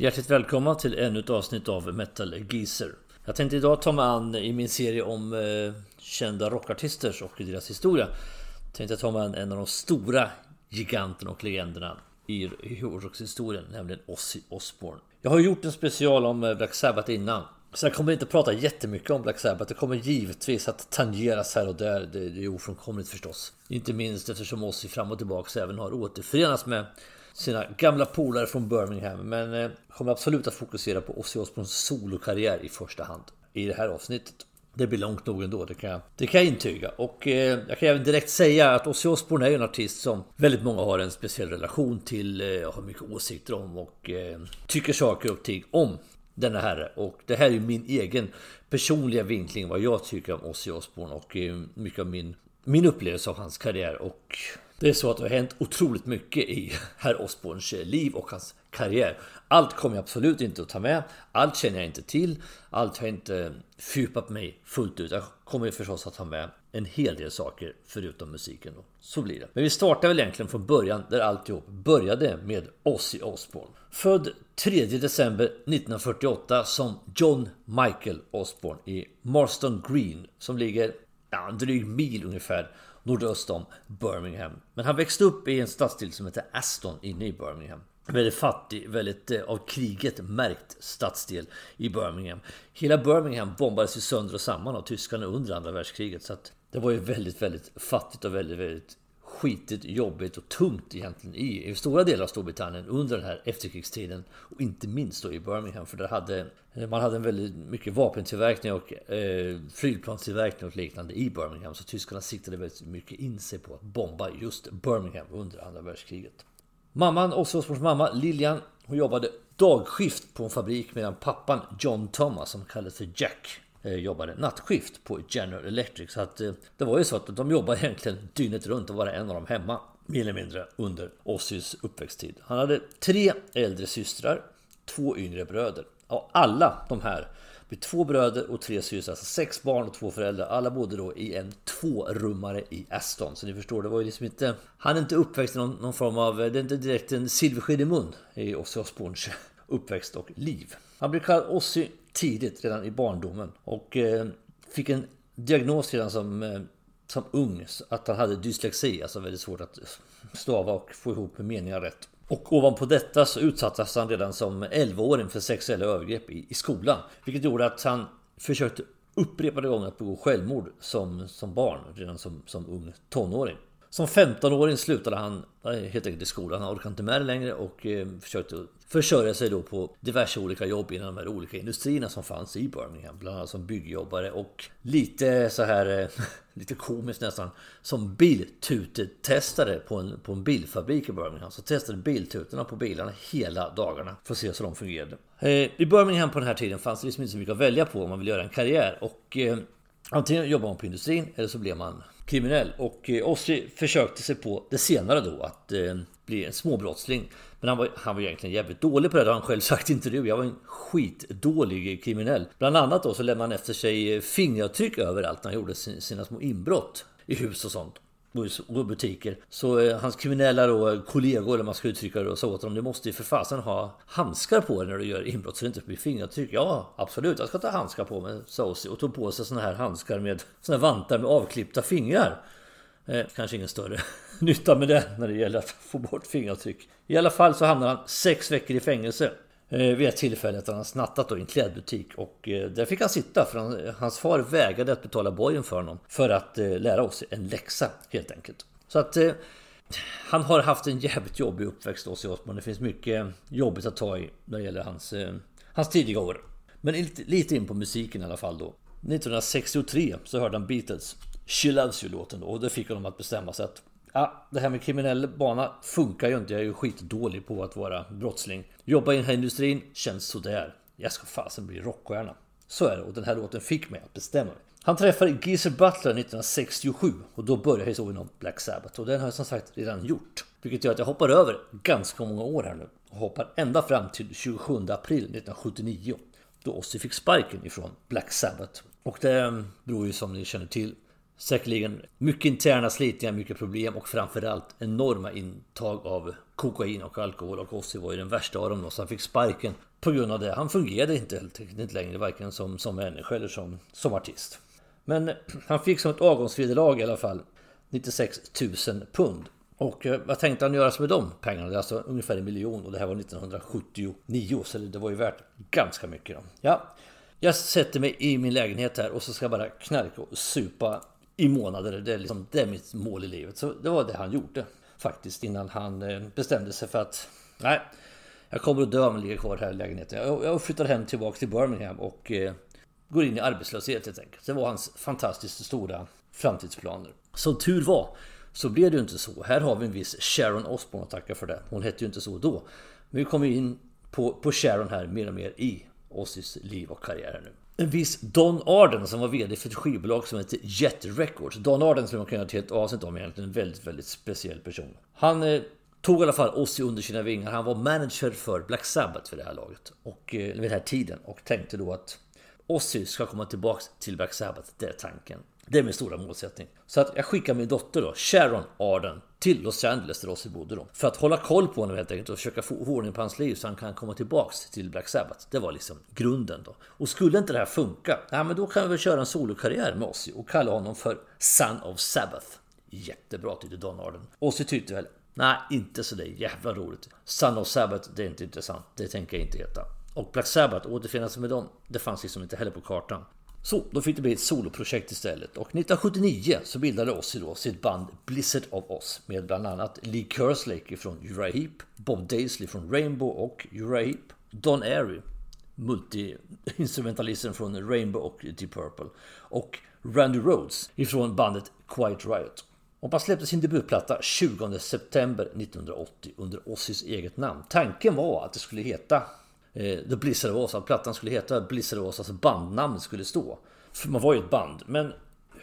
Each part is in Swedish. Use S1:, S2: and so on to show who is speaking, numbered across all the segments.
S1: Hjärtligt välkomna till ännu ett avsnitt av Metal Geezer. Jag tänkte idag ta mig an i min serie om eh, kända rockartister och deras historia. Tänkte jag ta mig an en av de stora giganterna och legenderna i, i rockhistorien, nämligen Ozzy Osbourne. Jag har gjort en special om eh, Black Sabbath innan. Så jag kommer inte prata jättemycket om Black Sabbath. Det kommer givetvis att tangeras här och där. Det, det är ofrånkomligt förstås. Inte minst eftersom Ozzy fram och tillbaka även har återförenats med sina gamla polare från Birmingham. Men eh, kommer absolut att fokusera på Ozzy Osbournes solokarriär i första hand i det här avsnittet. Det blir långt nog ändå, det kan jag, det kan jag intyga. Och eh, jag kan även direkt säga att Ozzy Osbourne är en artist som väldigt många har en speciell relation till, eh, har mycket åsikter om och eh, tycker saker och ting om denna herre. Och det här är ju min egen personliga vinkling vad jag tycker om Ozzy Osbourne och eh, mycket av min, min upplevelse av hans karriär. Och det är så att det har hänt otroligt mycket i herr Osborns eh, liv och hans karriär. Allt kommer jag absolut inte att ta med. Allt känner jag inte till. Allt har jag inte eh, fördjupat mig fullt ut. Jag kommer förstås att ta med en hel del saker förutom musiken. Då. Så blir det. Men vi startar väl egentligen från början där alltihop började med Ozzy Osbourne. Född 3 december 1948 som John Michael Osbourne i Marston Green som ligger ja, en dryg mil ungefär nordöst om Birmingham. Men han växte upp i en stadsdel som heter Aston inne i Birmingham. Väldigt fattig, väldigt eh, av kriget märkt stadsdel i Birmingham. Hela Birmingham bombades ju sönder och samman av tyskarna under andra världskriget. Så att det var ju väldigt, väldigt fattigt och väldigt, väldigt skitigt, jobbigt och tungt egentligen i, i stora delar av Storbritannien under den här efterkrigstiden. Och inte minst då i Birmingham för där hade man hade en väldigt mycket vapentillverkning och eh, flygplanstillverkning och liknande i Birmingham. Så tyskarna siktade väldigt mycket in sig på att bomba just Birmingham under andra världskriget. Mamman, Oswalds mamma Lilian, hon jobbade dagskift på en fabrik medan pappan John Thomas, som kallades för Jack, Eh, jobbade nattskift på General Electric. Så att eh, det var ju så att de jobbade egentligen dygnet runt och var en av dem hemma. Mer eller mindre under Ozzys uppväxttid. Han hade tre äldre systrar, två yngre bröder. Och alla de här med två bröder och tre systrar, alltså sex barn och två föräldrar. Alla bodde då i en tvårummare i Aston. Så ni förstår, det var ju liksom inte... Han är inte uppväxt i någon, någon form av... Eh, det är inte direkt en silversked i mun i Ozzy Osbournes uppväxt och liv. Han blev kallad Ossi tidigt, redan i barndomen. Och eh, fick en diagnos redan som, eh, som ung, att han hade dyslexi, alltså väldigt svårt att stava och få ihop meningar rätt. Och ovanpå detta så utsattes han redan som 11-åring för sexuella övergrepp i, i skolan. Vilket gjorde att han försökte upprepade gånger att begå självmord som, som barn, redan som, som ung tonåring. Som 15-åring slutade han eh, helt enkelt i skolan. Han orkade inte med det längre och eh, försökte försörja sig då på diverse olika jobb inom de här olika industrierna som fanns i Birmingham. Bland annat som byggjobbare och lite så här, eh, lite komiskt nästan, som biltutetestare på en, på en bilfabrik i Birmingham. Så testade biltutorna på bilarna hela dagarna för att se så de fungerade. I Birmingham på den här tiden fanns det liksom inte så mycket att välja på om man vill göra en karriär. Och antingen jobbar man på industrin eller så blev man kriminell. Och eh, Ossi försökte sig på det senare då, att eh, bli en småbrottsling. Men han var, han var egentligen jävligt dålig på det, det har han själv sagt i intervju. Jag var en skitdålig kriminell. Bland annat då så lämnade han efter sig eh, fingeravtryck överallt när han gjorde sina små inbrott i hus och sånt och butiker. Så eh, hans kriminella då, eh, kollegor, eller man ska uttrycka det, sa åt honom, du måste ju för fasen ha handskar på dig när du gör inbrott så det inte blir fingeravtryck. Ja, absolut, jag ska ta handskar på mig, sa Ossi. och tog på sig såna här handskar med såna här vantar med avklippta fingrar. Eh, kanske ingen större nytta med det när det gäller att få bort fingeravtryck. I alla fall så hamnar han sex veckor i fängelse. Eh, vid ett tillfälle att han har snattat då i en klädbutik och eh, där fick han sitta för han, hans far vägrade att betala borgen för honom för att eh, lära oss en läxa helt enkelt. Så att han har haft en jävligt jobbig uppväxt Ozzy Osbourne. Det finns mycket jobbigt att ta i när det gäller hans, hans tidiga år. Men lite in på musiken i alla fall då. 1963 så hörde han Beatles She Loves You-låten och det fick honom att bestämma sig att Ja, det här med kriminell bana funkar ju inte. Jag är ju skitdålig på att vara brottsling. Jobba i den här industrin känns sådär. Jag ska fasen bli rockstjärna. Så är det och den här låten fick mig att bestämma mig. Han träffade Geezer Butler 1967 och då började historien om Black Sabbath och den har jag som sagt redan gjort. Vilket gör att jag hoppar över ganska många år här nu och hoppar ända fram till 27 april 1979 då Ozzy fick sparken ifrån Black Sabbath. Och det eh, beror ju som ni känner till Säkerligen mycket interna slitningar, mycket problem och framförallt enorma intag av kokain och alkohol. Och Ossi var ju den värsta av dem då, så han fick sparken på grund av det. Han fungerade inte helt inte längre, varken som, som människa eller som, som artist. Men han fick som ett avgångsvederlag i alla fall 96 000 pund. Och eh, vad tänkte han göra med de pengarna? Det är alltså ungefär en miljon och det här var 1979 så det var ju värt ganska mycket. Då. Ja, jag sätter mig i min lägenhet här och så ska jag bara knarka och supa i månader. Det är, liksom, det är mitt mål i livet. Så det var det han gjorde faktiskt innan han eh, bestämde sig för att nej, jag kommer att dö om jag ligger kvar här i lägenheten. Jag flyttar hem tillbaka till Birmingham och eh, går in i arbetslöshet helt enkelt. Det var hans fantastiskt stora framtidsplaner. Som tur var så blev det ju inte så. Här har vi en viss Sharon Osbourne att tacka för det. Hon hette ju inte så då. Men vi kommer in på, på Sharon här mer och mer i Ossis liv och karriär nu. En viss Don Arden som var VD för ett skivbolag som heter Jet Records. Don Arden skulle man kunna göra till ett avsnitt om egentligen. En väldigt, väldigt speciell person. Han eh, tog i alla fall Ozzy under sina vingar. Han var manager för Black Sabbath vid det här laget. Och eh, vid den här tiden. Och tänkte då att Ozzy ska komma tillbaks till Black Sabbath. Det är tanken. Det är min stora målsättning. Så att jag skickar min dotter då, Sharon Arden, till Los Angeles där Ozzy bodde då. För att hålla koll på honom helt enkelt och försöka få ordning på hans liv så han kan komma tillbaks till Black Sabbath. Det var liksom grunden då. Och skulle inte det här funka, ja men då kan vi väl köra en solokarriär med Ozzy och kalla honom för Son of Sabbath. Jättebra tyckte Don Arden. Ozzy tyckte väl, nej inte så där jävla roligt. Son of Sabbath, det är inte intressant. Det tänker jag inte heta. Och Black Sabbath, återfinnas med dem, det fanns liksom inte heller på kartan. Så då fick det bli ett soloprojekt istället och 1979 så bildade Ozzy då sitt band Blizzard of Oz med bland annat Lee Kerslake från Uriah Heep, Bob Daisley från Rainbow och Uriah Heep, Don Airy, multi-instrumentalisten från Rainbow och Deep Purple och Randy Rhodes ifrån bandet Quiet Riot. Och man släppte sin debutplatta 20 september 1980 under Ozzys eget namn. Tanken var att det skulle heta Eh, the Blizzard of Oz, att plattan skulle heta Blizzard of Oz, alltså bandnamnet skulle stå. För man var ju ett band. Men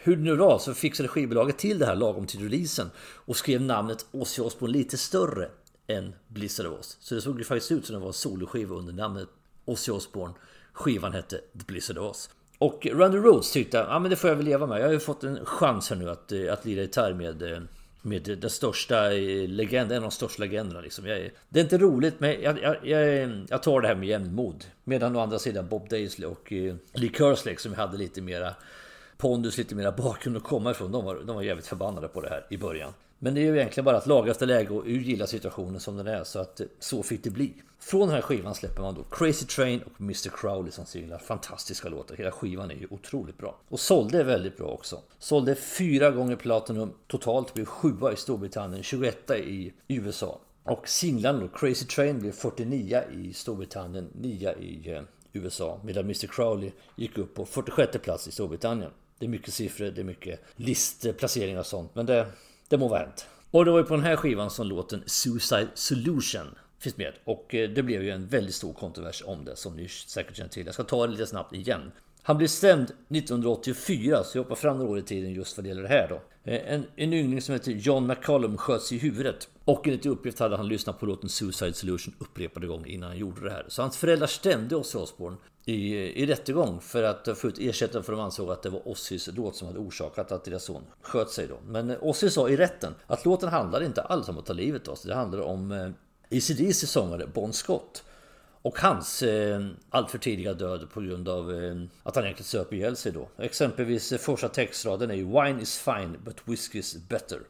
S1: hur det nu var så fixade skivbolaget till det här lagom till releasen och skrev namnet Ozzy Osbourne lite större än Blizzard of Oz. Så det såg ju faktiskt ut som det var en soloskiva under namnet Ozzy Osbourne. Skivan hette The Blizzard of Oz. Och Randy Rhodes tyckte ja men det får jag väl leva med. Jag har ju fått en chans här nu att, eh, att lira gitarr med eh, med den största eh, legenden, en av de största legenderna liksom. Jag, det är inte roligt men jag, jag, jag, jag tar det här med jämnmod. Medan å andra sidan Bob Daisley och eh, Lee Kerslake som hade lite mera pondus, lite mera bakgrund att komma ifrån. De var, de var jävligt förbannade på det här i början. Men det är ju egentligen bara att laga efter läge och urgilla situationen som den är. Så att eh, så fick det bli. Från den här skivan släpper man då Crazy Train och Mr Crowley som singlar. Fantastiska låtar. Hela skivan är ju otroligt bra. Och sålde väldigt bra också. Sålde fyra gånger Platinum. Totalt blev sjua i Storbritannien, 21 i USA. Och singlarna då, Crazy Train blev 49 i Storbritannien, 9 i eh, USA. Medan Mr Crowley gick upp på 46 plats i Storbritannien. Det är mycket siffror, det är mycket listplaceringar och sånt. Men det, det må vara hänt. Och det var ju på den här skivan som låten Suicide Solution finns med. Och eh, det blev ju en väldigt stor kontrovers om det som ni säkert känner till. Jag ska ta det lite snabbt igen. Han blev stämd 1984, så jag hoppar fram några år i tiden just vad det gäller det här då. Eh, en, en yngling som heter John McCollum sköts i huvudet. Och enligt uppgift hade han lyssnat på låten Suicide Solution upprepade gånger innan han gjorde det här. Så hans föräldrar stämde Ozzy Osbourne i, i rättegång för att få ut ersättning för de ansåg att det var Ozzys låt som hade orsakat att deras son sköt sig då. Men eh, Ozzy sa i rätten att låten handlade inte alls om att ta livet av sig. Det handlade om eh, ACDC sångare Bon Scott. Och hans eh, alltför tidiga död på grund av eh, att han egentligen söp ihjäl sig då. Exempelvis eh, första textraden är ju Wine is fine but whiskey is better.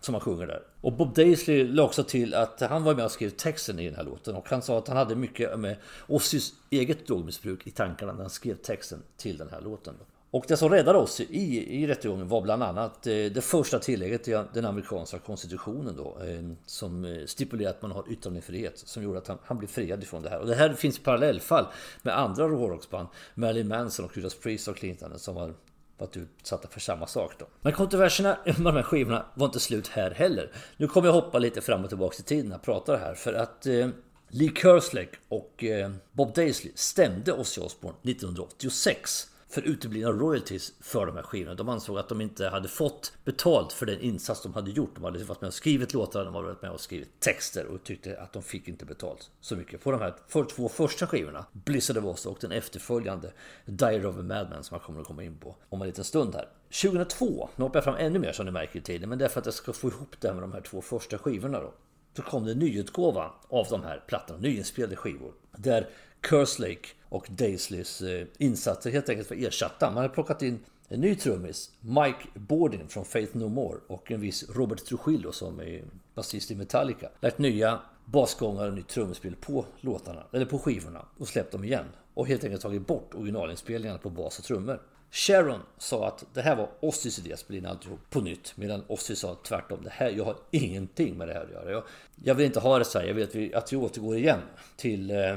S1: Som han sjunger där. Och Bob Daisley la också till att han var med och skrev texten i den här låten. Och han sa att han hade mycket med Ozzys eget drogmissbruk i tankarna när han skrev texten till den här låten. Och det som räddade oss i, i rättegången var bland annat eh, det första tillägget i den amerikanska konstitutionen då, eh, som eh, stipulerar att man har yttrandefrihet som gjorde att han, han blev friad ifrån det här. Och det här finns parallellfall med andra rårocksband, Marilyn Manson och Judas Priest och Clinton som har varit utsatta för samma sak då. Men kontroverserna med de här skivorna var inte slut här heller. Nu kommer jag hoppa lite fram och tillbaka i tiden när jag pratar här för att eh, Lee Kerslake och eh, Bob Daisley stämde Ozzy Osbourne 1986 för uteblivna royalties för de här skivorna. De ansåg att de inte hade fått betalt för den insats de hade gjort. De hade varit med och skrivit låtar, de hade varit med och skrivit texter och tyckte att de fick inte betalt så mycket. På de här för två första skivorna, Blizzard of Oz och den efterföljande Diary of a Madman som jag kommer att komma in på om en liten stund här. 2002, nu hoppar jag fram ännu mer som ni märker i tiden, men det är för att jag ska få ihop det här med de här två första skivorna då. Så kom det en nyutgåva av de här plattorna, nyinspelade skivor. Där Kerslake och Daisleys eh, insatser helt enkelt var ersatta. Man hade plockat in en ny trummis, Mike Bordin från Faith No More och en viss Robert Trujillo som är basist i Metallica. Lagt nya basgångar och nytt trumspel på låtarna, eller på skivorna och släppt dem igen. Och helt enkelt tagit bort originalinspelningarna på bas och trummor. Sharon sa att det här var Ossis idé att spela in alltihop på nytt. Medan Ossi sa tvärtom. Det här, jag har ingenting med det här att göra. Jag, jag vill inte ha det så här. Jag vill att vi, att vi återgår igen till eh,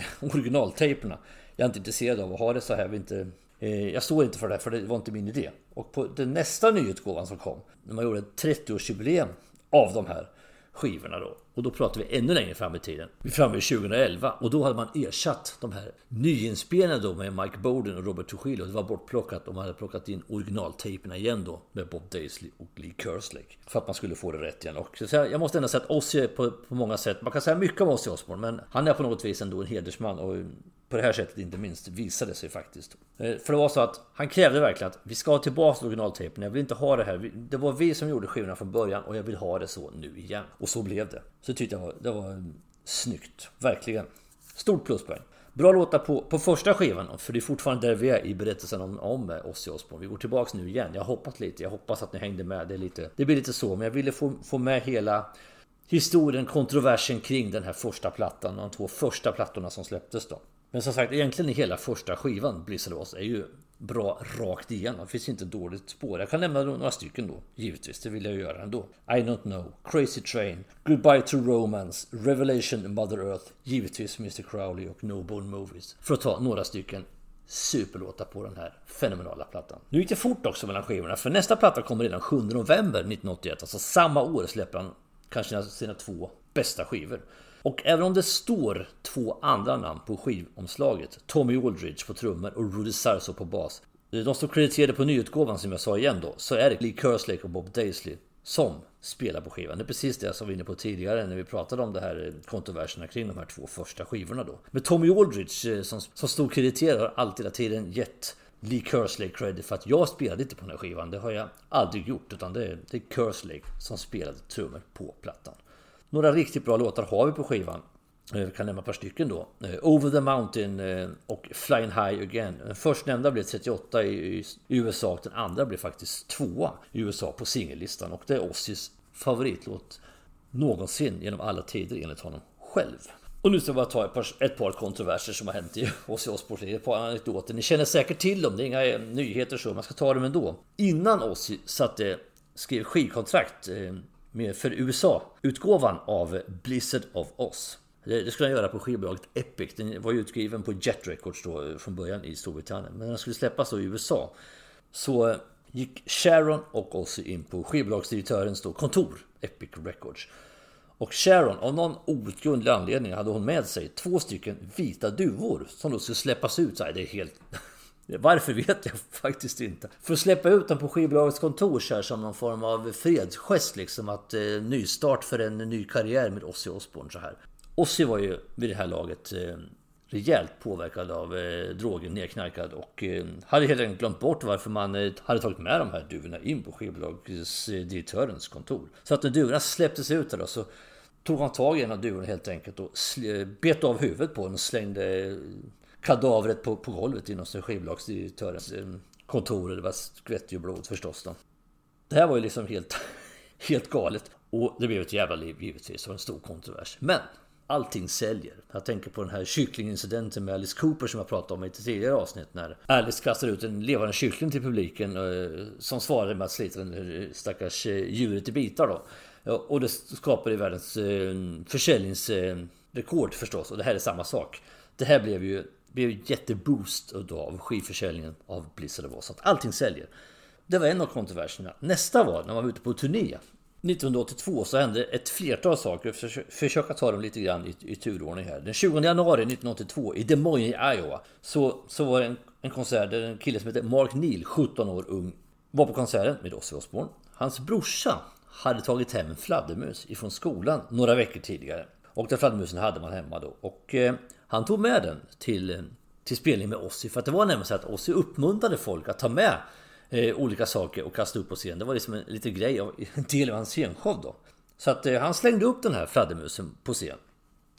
S1: originaltejperna. Jag är inte intresserad av att ha det så här. Jag, inte, eh, jag står inte för det här, för det var inte min idé. Och på den nästa nyutgåvan som kom, när man gjorde ett 30-årsjubileum av de här skivorna då. Och då pratar vi ännu längre fram i tiden. Vi är framme vid 2011 och då hade man ersatt de här nyinspelningarna då med Mike Bowden och Robert Trujillo. Det var bortplockat och man hade plockat in originaltejperna igen då med Bob Daisley och Lee Kerslake. För att man skulle få det rätt igen. Och så jag måste ändå säga att Ozzy på, på många sätt, man kan säga mycket om Ozzy Osbourne men han är på något vis ändå en hedersman och på det här sättet inte minst visade sig faktiskt. Eh, för det var så att han krävde verkligen att vi ska ha tillbaka originaltejpen. Jag vill inte ha det här. Det var vi som gjorde skivorna från början och jag vill ha det så nu igen. Och så blev det. Så tyckte jag det var snyggt. Verkligen. Stort pluspoäng. Bra låtar på, på första skivan, för det är fortfarande där vi är i berättelsen om, om eh, Ozzy Osbourne. Vi går tillbaks nu igen. Jag har hoppat lite, jag hoppas att ni hängde med. Det, är lite, det blir lite så, men jag ville få, få med hela historien, kontroversen kring den här första plattan. De två första plattorna som släpptes då. Men som sagt, egentligen i hela första skivan, Blizzard of är ju bra rakt igenom. Det finns inte dåligt spår. Jag kan nämna några stycken då, givetvis. Det vill jag göra ändå. I don't know, Crazy Train, Goodbye to Romance, Revelation Mother Earth, givetvis Mr Crowley och No Bone Movies. För att ta några stycken superlåtar på den här fenomenala plattan. Nu gick det fort också mellan skivorna, för nästa platta kommer redan 7 november 1981. Alltså samma år släpper han kanske sina två bästa skivor. Och även om det står två andra namn på skivomslaget, Tommy Aldridge på trummor och Rudy Sarso på bas. De står krediterade på nyutgåvan som jag sa igen då, så är det Lee Kerslake och Bob Daisley som spelar på skivan. Det är precis det som vi var inne på tidigare när vi pratade om det här kontroverserna kring de här två första skivorna då. Men Tommy Aldridge eh, som, som stod krediterad har alltid hela tiden gett Lee Kerslake credit för att jag spelade inte på den här skivan. Det har jag aldrig gjort utan det är, det är Kerslake som spelade trummor på plattan. Några riktigt bra låtar har vi på skivan. Eh, vi kan nämna ett par stycken då. Eh, Over the Mountain eh, och Flying High Again. Den förstnämnda blev 38 i USA och den andra blev faktiskt tvåa i USA på singellistan. Och det är Ossis favoritlåt någonsin genom alla tider enligt honom själv. Och nu ska jag bara ta ett par, ett par kontroverser som har hänt i Ozzy Osbourne. Ett par anekdoter. Ni känner säkert till dem. Det är inga nyheter så. Man ska ta dem ändå. Innan Ozzy satte, skrev skivkontrakt för USA-utgåvan av Blizzard of Oz. Det, skulle han göra på skivbolaget Epic. Den var ju utskriven på Jet Records då eh, från början i Storbritannien. Men när den skulle släppas då i USA så eh, gick Sharon och Ozzy in på skivbolagsdirektörens då kontor, Epic Records. Och Sharon, av någon outgrundlig anledning, hade hon med sig två stycken vita duvor som då skulle släppas ut. Så här, det är helt varför vet jag faktiskt inte. För att släppa ut dem på skivbolagets kontor så här, som någon form av fredsgest liksom. Att eh, nystart för en ny karriär med Ozzy Osbourne så här. Ozzy var ju vid det här laget eh, rejält påverkad av eh, droger, nedknarkad och eh, hade helt enkelt glömt bort varför man eh, hade tagit med de här duvorna in på skivbolagsdirektörens kontor. Så att när duvorna släpptes ut där då så tog han tag i en av duvorna helt enkelt och eh, bet av huvudet på den och slängde eh, kadavret på, på golvet inom skivbolagsdirektörens eh, kontor. Det var skvätt ju blod förstås då. Det här var ju liksom helt, helt galet. Och det blev ett jävla liv givetvis och en stor kontrovers. Men allting säljer. Jag tänker på den här kycklingincidenten med Alice Cooper som jag pratade om i ett tidigare avsnitt. När Alice kastar ut en levande kyckling till publiken eh, som svarade med att slita den eh, stackars eh, djuret i bitar då. Eh, och det skapade världens försäljningsrekord förstås. Och det här är samma sak. Det här blev ju blev jätteboost av skivförsäljningen av Blizzard of Oz. Att allting säljer. Det var en av kontroverserna. Nästa var när man var ute på turné. 1982 så hände ett flertal saker. För, försöka ta dem lite grann i, i turordning här. Den 20 januari 1982 i Des Moines i Iowa så, så var det en, en konsert där en kille som heter Mark Neal, 17 år ung, var på konserten med Ozzy Osbourne. Hans brorsa hade tagit hem en fladdermus ifrån skolan några veckor tidigare. Och den fladdermusen hade man hemma då. Och eh, han tog med den till, till spelning med Ozzy. För att det var nämligen så att Ozzy uppmuntrade folk att ta med eh, olika saker och kasta upp på scen. Det var liksom en liten grej, en del av hans scenshow då. Så att eh, han slängde upp den här fladdermusen på scen.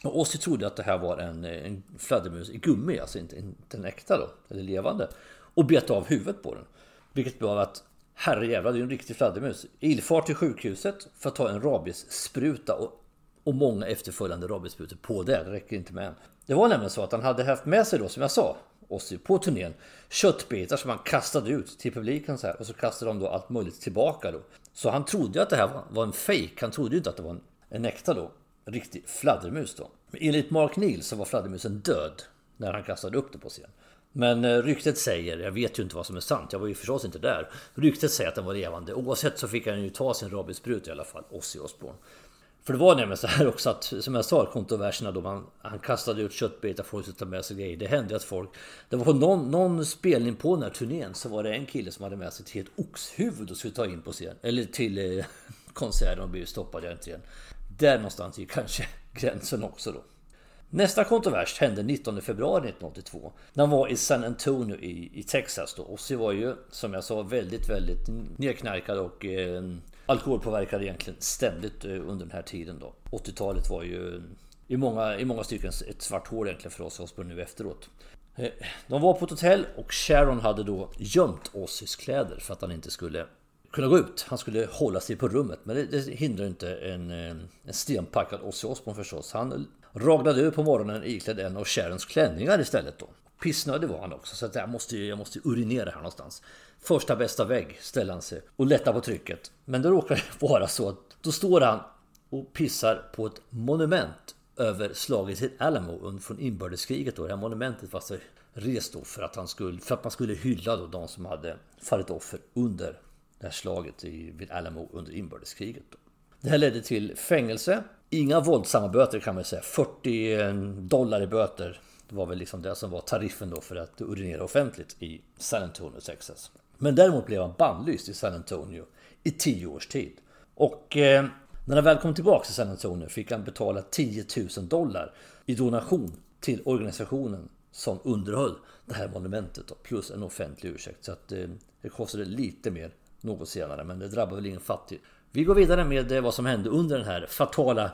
S1: Och Ozzy trodde att det här var en, eh, en fladdermus i gummi, alltså inte, inte en äkta då, eller levande. Och bet av huvudet på den. Vilket blev att herrejävlar, det är ju en riktig fladdermus. Ilfart till sjukhuset för att ta en rabiesspruta och, och många efterföljande rabiessprutor på det. Det räcker inte med en. Det var nämligen så att han hade haft med sig då, som jag sa, Ozzy på turnén. Köttbitar som han kastade ut till publiken så här. Och så kastade de då allt möjligt tillbaka då. Så han trodde ju att det här var, en fake. Han trodde ju inte att det var en, en äkta då. En riktig fladdermus då. Men enligt Mark Neal så var fladdermusen död. När han kastade upp det på scen. Men eh, ryktet säger, jag vet ju inte vad som är sant, jag var ju förstås inte där. Ryktet säger att den var levande. Oavsett så fick han ju ta sin rabiesspruta i alla fall, Ozzy Osbourne. För det var nämligen så här också att, som jag sa, kontroverserna då man, han kastade ut köttbitar, folk skulle ta med sig grejer. Det hände att folk, det var på någon, någon spelning på den här turnén så var det en kille som hade med sig till ett oxhuvud och skulle ta in på scen. Eller till eh, konserten och blev stoppad i entrén. Där någonstans gick kanske gränsen också då. Nästa kontrovers hände 19 februari 1982. När han var i San Antonio i, i Texas då. Ozzy var ju som jag sa väldigt, väldigt nedknarkad och eh, alkoholpåverkad egentligen ständigt eh, under den här tiden då. 80-talet var ju i många, i många stycken ett svart hål egentligen för oss Osbourne nu efteråt. Eh, de var på ett hotell och Sharon hade då gömt Ozzys kläder för att han inte skulle kunna gå ut. Han skulle hålla sig på rummet. Men det, det hindrar inte en, eh, en stenpackad Ozzy Osbourne förstås. Han raglade ur på morgonen iklädd en av Sharons klänningar istället då. Pissnödig var han också så att jag måste, jag måste urinera här någonstans. Första bästa vägg ställer han sig och lättar på trycket. Men det råkar vara så att då står han och pissar på ett monument över slaget i Alamo från inbördeskriget. Då. Det här monumentet var så rest då för att, han skulle, för att man skulle hylla då de som hade fallit offer under det här slaget vid Alamo under inbördeskriget. Då. Det här ledde till fängelse. Inga våldsamma böter kan man säga. 40 dollar i böter. Det var väl liksom det som var tariffen då för att urinera offentligt i San Antonio, Texas. Men däremot blev han bannlyst i San Antonio i 10 års tid. Och eh, när han väl kom tillbaka till San Antonio fick han betala 10 000 dollar i donation till organisationen som underhöll det här monumentet då, plus en offentlig ursäkt. Så att eh, det kostade lite mer något senare, men det drabbade väl ingen fattig. Vi går vidare med eh, vad som hände under den här fatala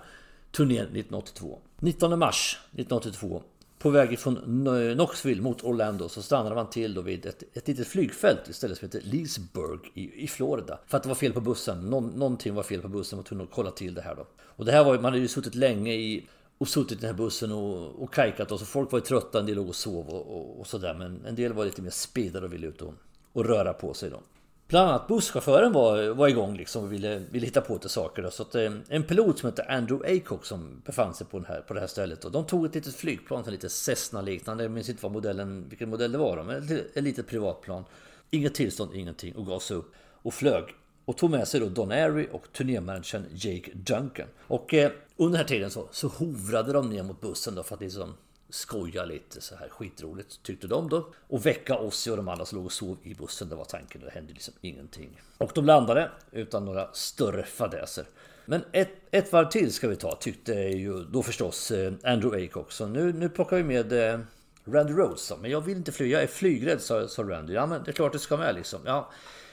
S1: turnén 1982. 19 mars 1982 på väg från Knoxville mot Orlando så stannade man till då vid ett, ett litet flygfält istället som heter Leesburg i, i Florida. För att det var fel på bussen. Nå, någonting var fel på bussen. Man var tvungen att kolla till det här då. Och det här var man hade ju suttit länge i och suttit i den här bussen och, och kajkat och så folk var ju trötta, en del låg och sov och, och, och sådär. Men en del var lite mer speedade och ville ut och, och röra på sig då. Bland annat busschauffören var, var igång liksom och ville, ville hitta på lite saker. Då. Så att, eh, en pilot som hette Andrew Aycock som befann sig på, den här, på det här stället. Och de tog ett litet flygplan, en litet Cessna-liknande. Jag minns inte vad modellen, vilken modell det var. Då, men ett, ett litet privatplan. Inget tillstånd, ingenting och gav sig upp. Och flög. Och tog med sig då Don Airy och turnémanagern Jake Duncan. Och eh, under den här tiden så, så hovrade de ner mot bussen då för att liksom skoja lite så här skitroligt tyckte de då. Och väcka Ossi och de andra som låg och sov i bussen. Det var tanken. Det hände liksom ingenting. Och de landade utan några större fadäser. Men ett, ett varv till ska vi ta tyckte ju då förstås eh, Andrew Aycock. Så nu, nu plockar vi med eh, Randy Rhodes. Men jag vill inte flyga, jag är flygrädd sa, sa Randy. Ja men det är klart det ska med liksom. Ja,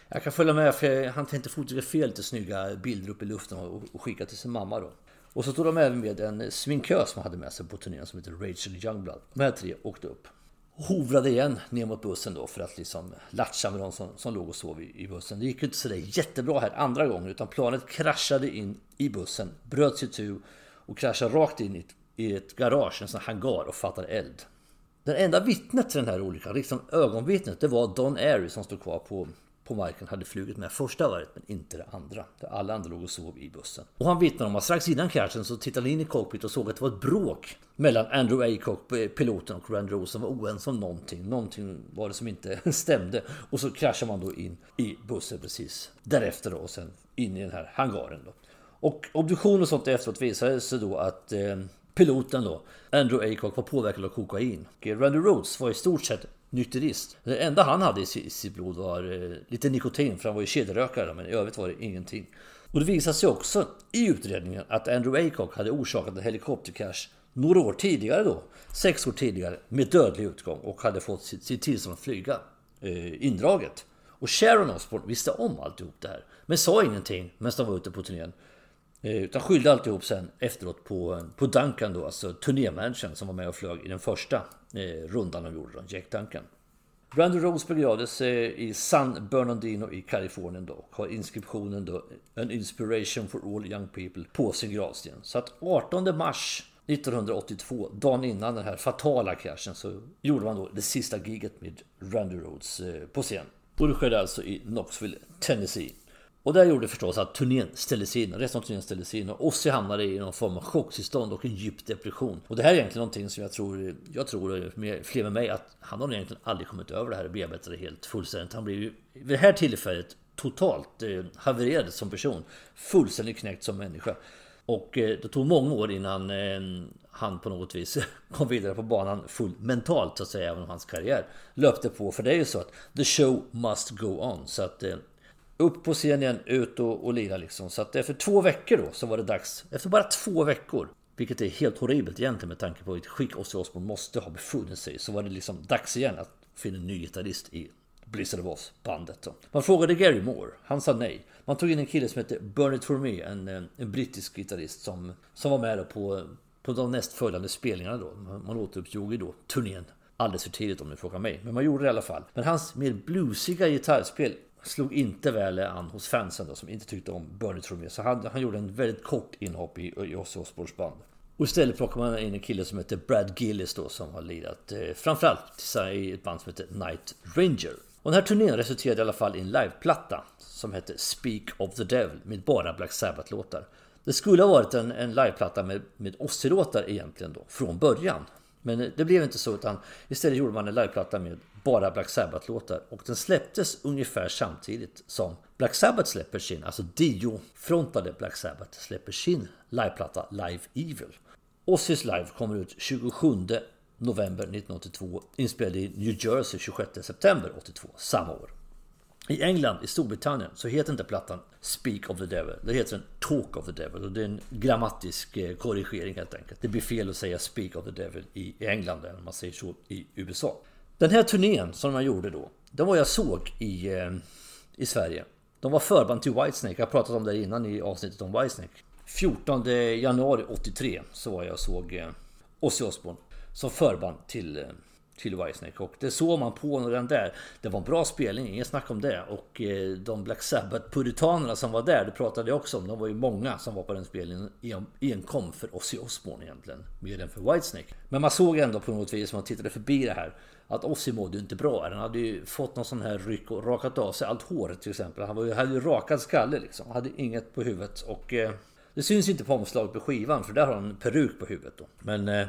S1: jag kan följa med för han tänkte fotografera lite snygga bilder upp i luften och, och skicka till sin mamma då. Och så tog de även med en sminkös som hade med sig på turnén som heter Rachel Youngblood. De här tre åkte upp. Hovrade igen ner mot bussen då för att liksom latcha med de som, som låg och sov i, i bussen. Det gick ju inte sådär jättebra här andra gången utan planet kraschade in i bussen, bröt sig och kraschade rakt in i ett, i ett garage, en sån hangar och fattade eld. Den enda vittnet till den här olyckan, liksom ögonvittnet, det var Don Airy som stod kvar på på marken hade flugit med första varvet men inte det andra. Där alla andra låg och sov i bussen. Och han vittnar om att strax innan kraschen så tittade han in i cockpit och såg att det var ett bråk mellan Andrew Aycock, eh, piloten och Randy Rose som var oense om någonting. Någonting var det som inte stämde. Och så kraschar man då in i bussen precis därefter då och sen in i den här hangaren då. Och obduktion och sånt efteråt visade sig då att eh, piloten då, Andrew Aycock, var påverkad av kokain. Och Randy Rhodes var i stort sett nykterist. Det enda han hade i sitt blod var eh, lite nikotin för han var ju kedjerökare men i övrigt var det ingenting. Och det visade sig också i utredningen att Andrew Aycock hade orsakat en helikopterkrasch några år tidigare då, sex år tidigare, med dödlig utgång och hade fått sitt, sitt tillstånd att flyga eh, indraget. Och Sharon Osbourne visste om alltihop det här, men sa ingenting medan de var ute på turnén. Eh, utan skyllde alltihop sen efteråt på, på Duncan då, alltså turnémanagern som var med och flög i den första eh, rundan de gjorde då, Jack Duncan. Randy Rose begravdes eh, i San Bernardino i Kalifornien då och har inskriptionen då An Inspiration for All Young People på sin gravsten. Så att 18 mars 1982, dagen innan den här fatala kraschen, så gjorde man då det sista giget med Randy Rhodes eh, på scen. Och det skedde alltså i Knoxville, Tennessee. Och det gjorde förstås att turnén ställdes in, resten av turnén ställdes in och Ossi hamnade i någon form av chocktillstånd och en djup depression. Och det här är egentligen någonting som jag tror, jag tror fler med mig, att han har egentligen aldrig kommit över det här och bearbetat det helt fullständigt. Han blev ju vid det här tillfället totalt eh, havererad som person. Fullständigt knäckt som människa. Och eh, det tog många år innan eh, han på något vis kom vidare på banan full mentalt så att säga, även om hans karriär löpte på. För det är ju så att the show must go on. Så att eh, upp på scenen, ut och, och lira liksom. Så att efter två veckor då så var det dags. Efter bara två veckor. Vilket är helt horribelt egentligen med tanke på vilket skick Ozzy Osbourne måste ha befunnit sig Så var det liksom dags igen att finna en ny gitarrist i Blizzard of Oz bandet. Då. Man frågade Gary Moore. Han sa nej. Man tog in en kille som hette Bernie It En, eh, en brittisk gitarrist som, som var med på, på de nästföljande spelningarna då. Man återupptog ju då turnén alldeles för tidigt om ni frågar mig. Men man gjorde det i alla fall. Men hans mer bluesiga gitarrspel slog inte väl an hos fansen då, som inte tyckte om Bernie Tromé. Så han, han gjorde en väldigt kort inhopp i, i Ozzy Osbournes band. Och istället plockade man in en kille som heter Brad Gillis då som har lirat eh, framförallt i ett band som heter Night Ranger. Och den här turnén resulterade i alla fall i en liveplatta som hette Speak of the Devil med bara Black Sabbath-låtar. Det skulle ha varit en, en liveplatta med, med Ozzy-låtar egentligen då, från början. Men det blev inte så utan istället gjorde man en liveplatta med bara Black Sabbath-låtar och den släpptes ungefär samtidigt som Black Sabbath släpper sin, alltså Dio-frontade Black Sabbath släpper sin liveplatta Live Evil. Ozzys Live kommer ut 27 november 1982, inspelad i New Jersey 26 september 82, samma år. I England, i Storbritannien, så heter inte plattan Speak of the Devil. Det heter den Talk of the Devil. Och det är en grammatisk eh, korrigering helt enkelt. Det blir fel att säga Speak of the Devil i England än man säger så i USA. Den här turnén som jag gjorde då, den var jag såg i, eh, i Sverige. De var förband till Whitesnake. Jag har pratat om det innan i avsnittet om Whitesnake. 14 januari 83 så var jag och såg eh, Ozzy Osbourne som förband till eh, till Whitesnake och det såg man på den där. Det var en bra spelning, inget snack om det. Och de Black Sabbath-puritanerna som var där, det pratade jag också om. De var ju många som var på den spelningen enkom för Ozzy Osbourne egentligen. Mer än för Whitesnake. Men man såg ändå på något vis, man tittade förbi det här, att Ossi mådde inte bra. Han hade ju fått någon sån här ryck och rakat av sig allt håret till exempel. Han var ju, hade ju rakad skalle liksom. Hade inget på huvudet. Och eh, det syns inte på omslaget på skivan för där har han en peruk på huvudet då. Men eh,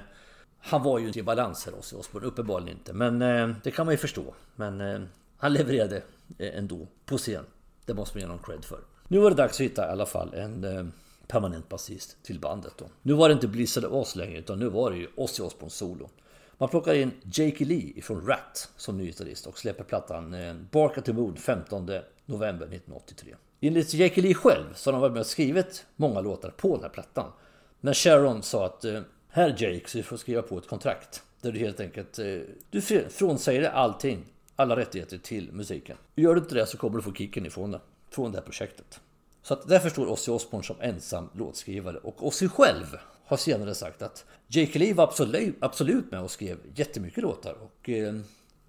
S1: han var ju inte i balans här Ozzy Osbourne, uppenbarligen inte. Men eh, det kan man ju förstå. Men eh, han levererade eh, ändå på scen. Det måste man ge någon cred för. Nu var det dags att hitta i alla fall en eh, permanent basist till bandet då. Nu var det inte Blizzard of Oz längre utan nu var det ju Ozzy Osbourne solo. Man plockar in Jakey Lee från Rat som ny gitarrist och släpper plattan eh, Bark at the Moon 15 november 1983. Enligt Jakey Lee själv så har han varit med och skrivit många låtar på den här plattan. Men Sharon sa att eh, här Jake, så du får skriva på ett kontrakt. Där du helt enkelt eh, du frånsäger dig allting, alla rättigheter till musiken. Gör du inte det så kommer du få kicken ifrån det, från det här projektet. Så att därför står Ozzy Osbourne som ensam låtskrivare. Och Ozzy själv har senare sagt att Jake Lee var absolut, absolut med och skrev jättemycket låtar. Och eh,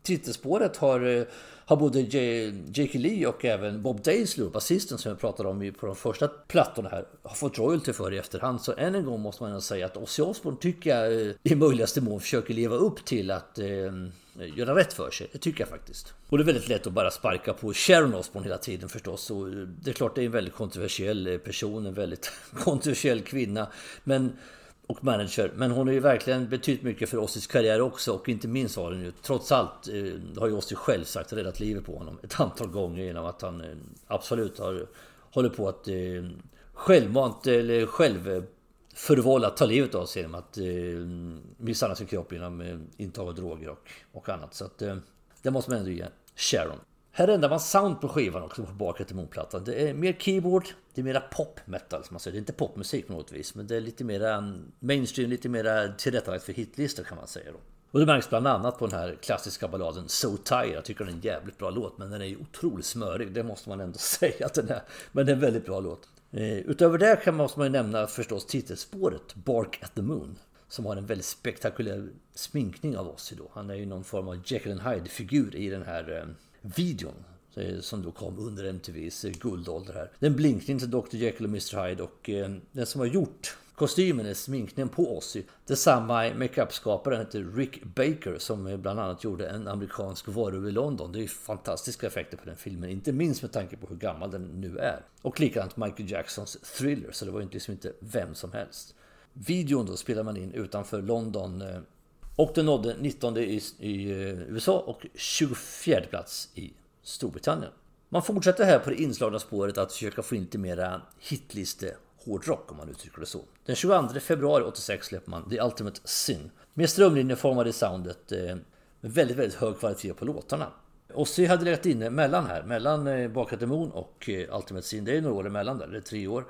S1: titelspåret har, eh, har både J.K. Lee och även Bob Daisley, basisten som jag pratade om på de första plattorna här, har fått royalty för i efterhand. Så än en gång måste man säga att Ozzy Osbourne tycker jag eh, i möjligaste mån försöker leva upp till att eh, Eh, göra rätt för sig. Det tycker jag faktiskt. Och det är väldigt lätt att bara sparka på Sharon Osbourne hela tiden förstås. Och eh, det är klart det är en väldigt kontroversiell eh, person, en väldigt kontroversiell kvinna. Men och manager. Men hon har ju verkligen betytt mycket för Ossis karriär också och inte minst har hon ju trots allt, har ju Ossie själv sagt, räddat livet på honom ett antal gånger genom att han absolut har hållit på att självmant eller själv förvållat ta livet av sig genom att eh, misshandla sin kropp genom eh, intag av droger och, och annat. Så att eh, det måste man ändå ge Sharon. Här ändrar man sound på skivan också på bakre till motplattan. Det är mer keyboard, det är mera pop metal som man säger. Det är inte popmusik på något vis, men det är lite mera mm, mainstream, lite mera tillrättalagt för hitlistor kan man säga då. Och det märks bland annat på den här klassiska balladen So Tired. Jag tycker den är en jävligt bra låt, men den är ju otroligt smörig. Det måste man ändå säga att den är. Men det är en väldigt bra låt. Eh, utöver det kan man, måste man ju nämna förstås titelspåret Bark at the Moon. Som har en väldigt spektakulär sminkning av Ozzy då. Han är ju någon form av Jekyll and Hyde-figur i den här eh, videon. Eh, som då kom under MTVs guldålder här. Den blinkning till Dr Jekyll och Mr Hyde och den som har gjort kostymen är sminkningen på Ozzy. Detsamma är makeupskaparen heter Rick Baker som bland annat gjorde en amerikansk varulv i London. Det är ju fantastiska effekter på den filmen, inte minst med tanke på hur gammal den nu är. Och likadant Michael Jacksons Thriller, så det var ju liksom inte vem som helst. Videon då spelar man in utanför London eh, och den nådde 19 i, i eh, USA och 24 plats i Storbritannien. Man fortsätter här på det inslagna spåret att försöka få in lite mera hitliste hårdrock om man uttrycker det så. Den 22 februari 86 släpper man The Ultimate Sin. Med strömlinjeformade soundet eh, med väldigt, väldigt hög kvalitet på låtarna. Ozzy hade legat inne mellan här, mellan eh, Bakat Moon och eh, Ultimate Sin. Det är några år emellan där, det är tre år.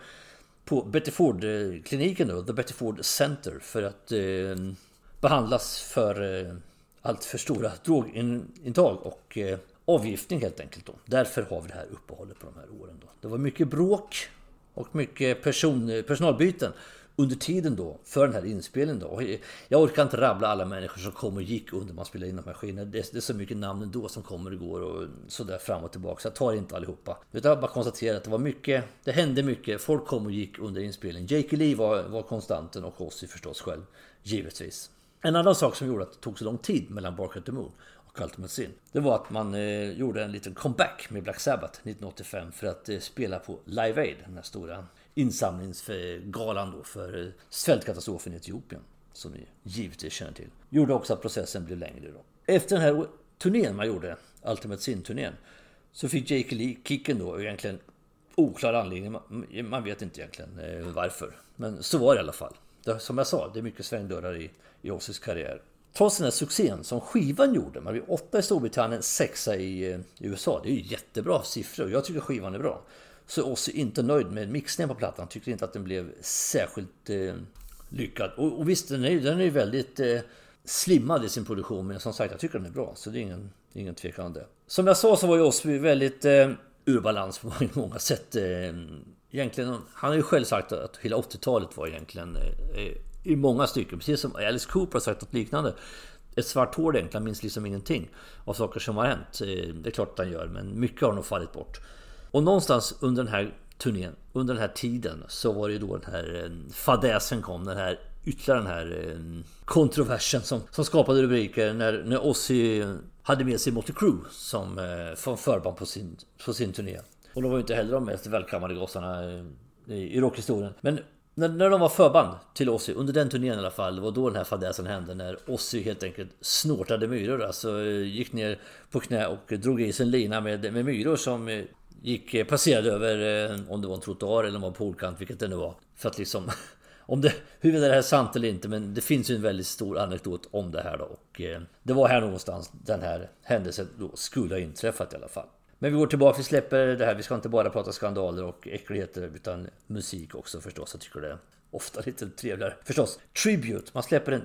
S1: På Betty Ford-kliniken då, The Betty Ford Center, för att eh, behandlas för eh, allt för stora drogintag och eh, avgiftning helt enkelt. Då. Därför har vi det här uppehållet på de här åren. Då. Det var mycket bråk och mycket person, personalbyten under tiden då för den här inspelningen då. Jag orkar inte rabbla alla människor som kom och gick under man spelade in de här skivorna. Det, är så mycket namn ändå som kommer och går och sådär fram och tillbaka. Så jag tar inte allihopa. Utan jag bara konstaterar att det var mycket, det hände mycket. Folk kom och gick under inspelningen. Jake Lee var, var konstanten och Ozzy förstås själv, givetvis. En annan sak som gjorde att det tog så lång tid mellan Barker the Moon Ultimate Sin. Det var att man eh, gjorde en liten comeback med Black Sabbath 1985 för att eh, spela på Live Aid, den här stora insamlingsgalan då för eh, svältkatastrofen i Etiopien. Som ni givetvis känner till. Gjorde också att processen blev längre då. Efter den här turnén man gjorde, Ultimate Sin-turnén, så fick Jake Lee kicken då egentligen oklar anledning. Man vet inte egentligen eh, varför. Men så var det i alla fall. Som jag sa, det är mycket svängdörrar i, i karriär. Trots den här succén som skivan gjorde, man blev åtta i Storbritannien, sexa eh, i, USA. Det är ju jättebra siffror. Jag tycker skivan är bra. Så Ozzy inte nöjd med mixningen på plattan. Tyckte inte att den blev särskilt eh, lyckad. Och, och, visst, den är, den är väldigt eh, slimmad i sin produktion. Men som sagt, jag tycker den är bra. Så det är ingen, ingen tvekan om det. Som jag sa så var ju Ozzy väldigt eh, ur balans på många sätt. Eh, egentligen, han har ju själv sagt att hela 80-talet var egentligen eh, eh i många stycken. Precis som Alice Cooper har sagt något liknande. Ett svart hål egentligen minns liksom ingenting av saker som har hänt. Eh, det är klart att han gör, men mycket har nog fallit bort. Och någonstans under den här turnén, under den här tiden, så var det ju då den här eh, fadäsen kom. Den här ytterligare den här eh, kontroversen som, som skapade rubriker när, när Ozzy hade med sig Motley Crue som eh, förband på sin, på sin turné. Och de var ju inte heller de mest välkammade gossarna i, i rockhistorien. Men när, när de var förband till Ozzy, under den turnén i alla fall, det var då den här fadäsen hände när Ozzy helt enkelt snortade myror. Alltså eh, gick ner på knä och drog i sig en lina med, med myror som eh, gick, eh, passerade över om det var en trottoar eller om det var en poolkant, vilket det nu var. För att liksom om det, huruvida det här är sant eller inte, men det finns ju en väldigt stor anekdot om det här då. Och det var här någonstans den här händelsen då skulle ha inträffat i alla fall. Men vi går tillbaka, vi släpper det här. Vi ska inte bara prata skandaler och äckligheter utan musik också förstås. Jag tycker det är ofta lite trevligare. Förstås, Tribute. Man släpper en,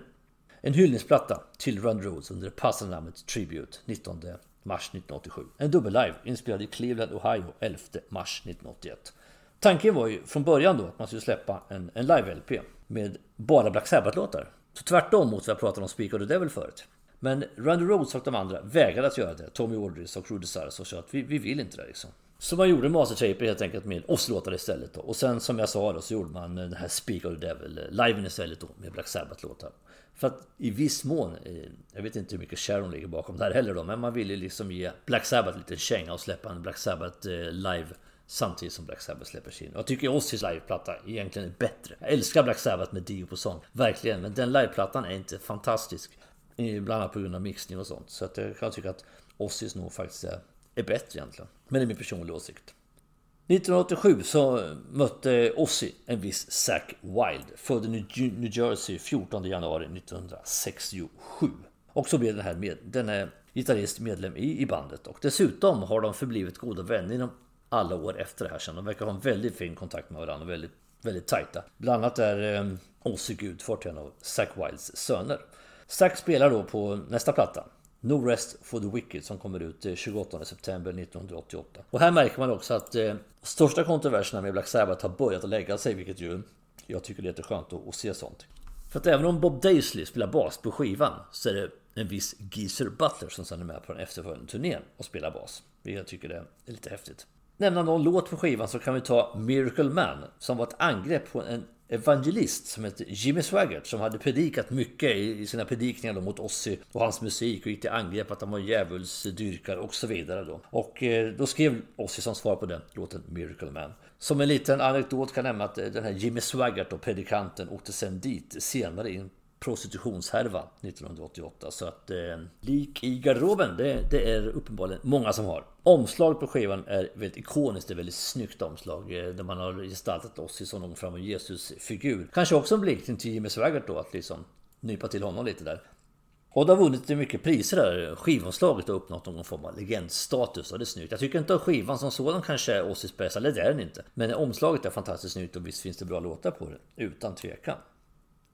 S1: en hyllningsplatta till Run Roads under det passande namnet Tribute 19 mars 1987. En dubbel-live inspelad i Cleveland, Ohio 11 mars 1981. Tanken var ju från början då att man skulle släppa en, en live-LP med bara Black Sabbath-låtar. Så tvärtom mot vad jag pratade om Speak of the Devil förut. Men Randy Rhodes och de andra vägrade att göra det. Tommy Aldridge och Rudy Sarras och sa att vi, vi vill inte det liksom. Så man gjorde mastertaper helt enkelt med oss-låtar istället då. Och sen som jag sa då så gjorde man den här Speak of the Devil eh, liven istället då med Black Sabbath-låtar. För att i viss mån, eh, jag vet inte hur mycket Sharon ligger bakom det här heller då, men man ville liksom ge Black Sabbath lite känga och släppa en Black Sabbath eh, live samtidigt som Black Sabbath släpper sin. Jag tycker Ozzys liveplatta egentligen är bättre. Jag älskar Black Sabbath med Dio på sång, verkligen, men den liveplattan är inte fantastisk. Bland annat på grund av mixning och sånt. Så att jag kan tycka att Ozzys nog faktiskt är, är bättre egentligen. Men det är min personliga åsikt. 1987 så mötte Ozzy en viss Zack Wild, född i New Jersey 14 januari 1967. Och så blev den här, med, den här gitarrist medlem i, i bandet. Och dessutom har de förblivit goda vänner inom alla år efter det här sen. De verkar ha en väldigt fin kontakt med varandra och väldigt, väldigt tajta. Bland annat är eh, Ozzy gudfar till en av Zack Wilds söner. Zack spelar då på nästa platta No Rest for the Wicked som kommer ut eh, 28 september 1988. Och här märker man också att eh, största kontroverserna med Black Sabbath har börjat att lägga sig, vilket ju jag tycker det är jätteskönt att, att se sånt. För att även om Bob Daisley spelar bas på skivan så är det en viss Geezer Butler som sen är med på den efterföljande turnén och spelar bas. Vilket jag tycker det är lite häftigt. Nämna någon låt på skivan så kan vi ta Miracle Man som var ett angrepp på en evangelist som hette Jimmy Swaggart som hade predikat mycket i sina predikningar mot Ozzy och hans musik och gick till angrepp att han var djävulsdyrkare och så vidare då. Och eh, då skrev Ozzy som svar på den låten Miracle Man. Som en liten anekdot kan jag nämna att eh, den här Jimmy Swaggart och predikanten åkte sen dit senare in prostitutionshärva 1988. Så att eh, lik i garderoben, det, det, är uppenbarligen många som har. Omslaget på skivan är väldigt ikoniskt, det är väldigt snyggt omslag. Eh, där man har gestaltat Ozzy som någon fram Jesus-figur. Kanske också en blinkning till Jimmy Swaggart då, att liksom nypa till honom lite där. Och det har vunnit mycket priser där. Skivomslaget har uppnått någon form av legendstatus och det är snyggt. Jag tycker inte att skivan som sådan kanske är Ossis bästa, eller det är den inte. Men omslaget är fantastiskt snyggt och visst finns det bra låtar på det. Utan tvekan.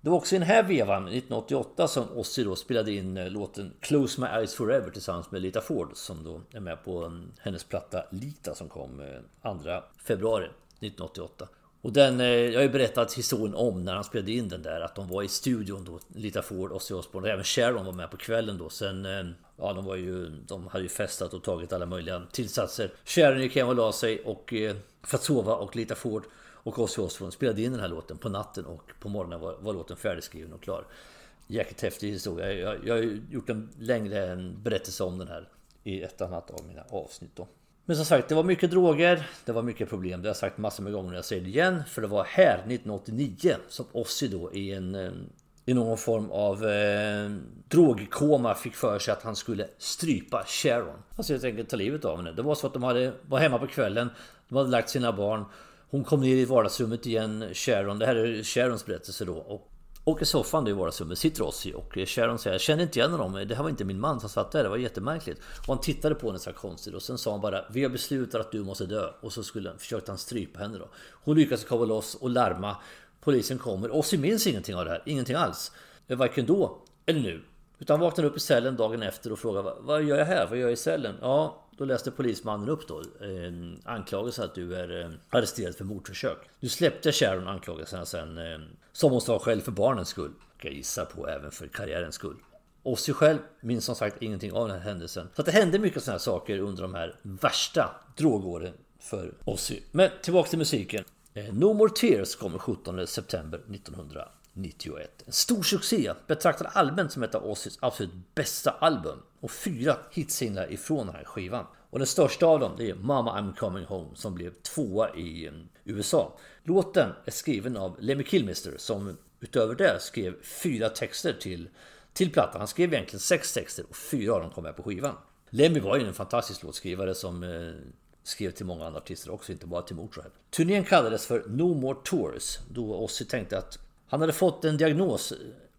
S1: Det var också i den här vevan, 1988, som Ozzy då spelade in eh, låten Close My Eyes Forever tillsammans med Lita Ford som då är med på hennes platta Lita som kom eh, 2 februari 1988. Och den, eh, jag har ju berättat historien om när han spelade in den där att de var i studion då Lita Ford, Ozzy Osbourne och även Sharon var med på kvällen då Sen, ja de var ju, de hade ju festat och tagit alla möjliga tillsatser Sharon gick hem och la sig och för att sova och Lita Ford och Ozzy Osbourne spelade in den här låten på natten och på morgonen var, var låten färdigskriven och klar. Jäkligt häftig historia. Jag, jag har gjort en längre berättelse om den här i ett annat av mina avsnitt då. Men som sagt, det var mycket droger, det var mycket problem. Det har jag sagt massor med gånger, jag säger det igen. För det var här 1989 som Ozzy då i en eh, i någon form av eh, drogkoma fick för sig att han skulle strypa Sharon. Alltså helt enkelt ta livet av henne. Det var så att de hade, var hemma på kvällen, de hade lagt sina barn hon kom ner i vardagsrummet igen, Sharon. Det här är Sharons berättelse då. Och, och i soffan i vardagsrummet sitter Ossie och Sharon säger Jag känner inte igen honom, det här var inte min man som satt där, det var jättemärkligt. Och han tittade på henne så här konstigt och sen sa han bara Vi har beslutat att du måste dö. Och så skulle, försökte han strypa henne då. Hon lyckas komma loss och larma. Polisen kommer. Ossie minns ingenting av det här, ingenting alls. Eh, varken då eller nu. Utan vaknar upp i cellen dagen efter och frågar Vad gör jag här? Vad gör jag i cellen? Ja, då läste polismannen upp då en eh, anklagelse att du är eh, arresterad för mordförsök. Du släppte Sharon anklagelserna sen, eh, som hon sa själv, för barnens skull. Jag gissar på även för karriärens skull. Ozzy själv minns som sagt ingenting av den här händelsen. Så att det hände mycket sådana här saker under de här värsta drogåren för Ozzy. Men tillbaka till musiken. Eh, no More Tears kommer 17 september 1900. 91. En stor succé, betraktad allmänt som ett av Ozzys absolut bästa album. Och fyra hitsinglar ifrån den här skivan. Och den största av dem det är Mama I'm Coming Home som blev tvåa i mm, USA. Låten är skriven av Lemmy Kilmister som utöver det skrev fyra texter till, till plattan. Han skrev egentligen sex texter och fyra av dem kom med på skivan. Lemmy var ju en fantastisk låtskrivare som eh, skrev till många andra artister också, inte bara till Motörhead. Turnén kallades för No More Tours då Ozzy tänkte att han hade fått en diagnos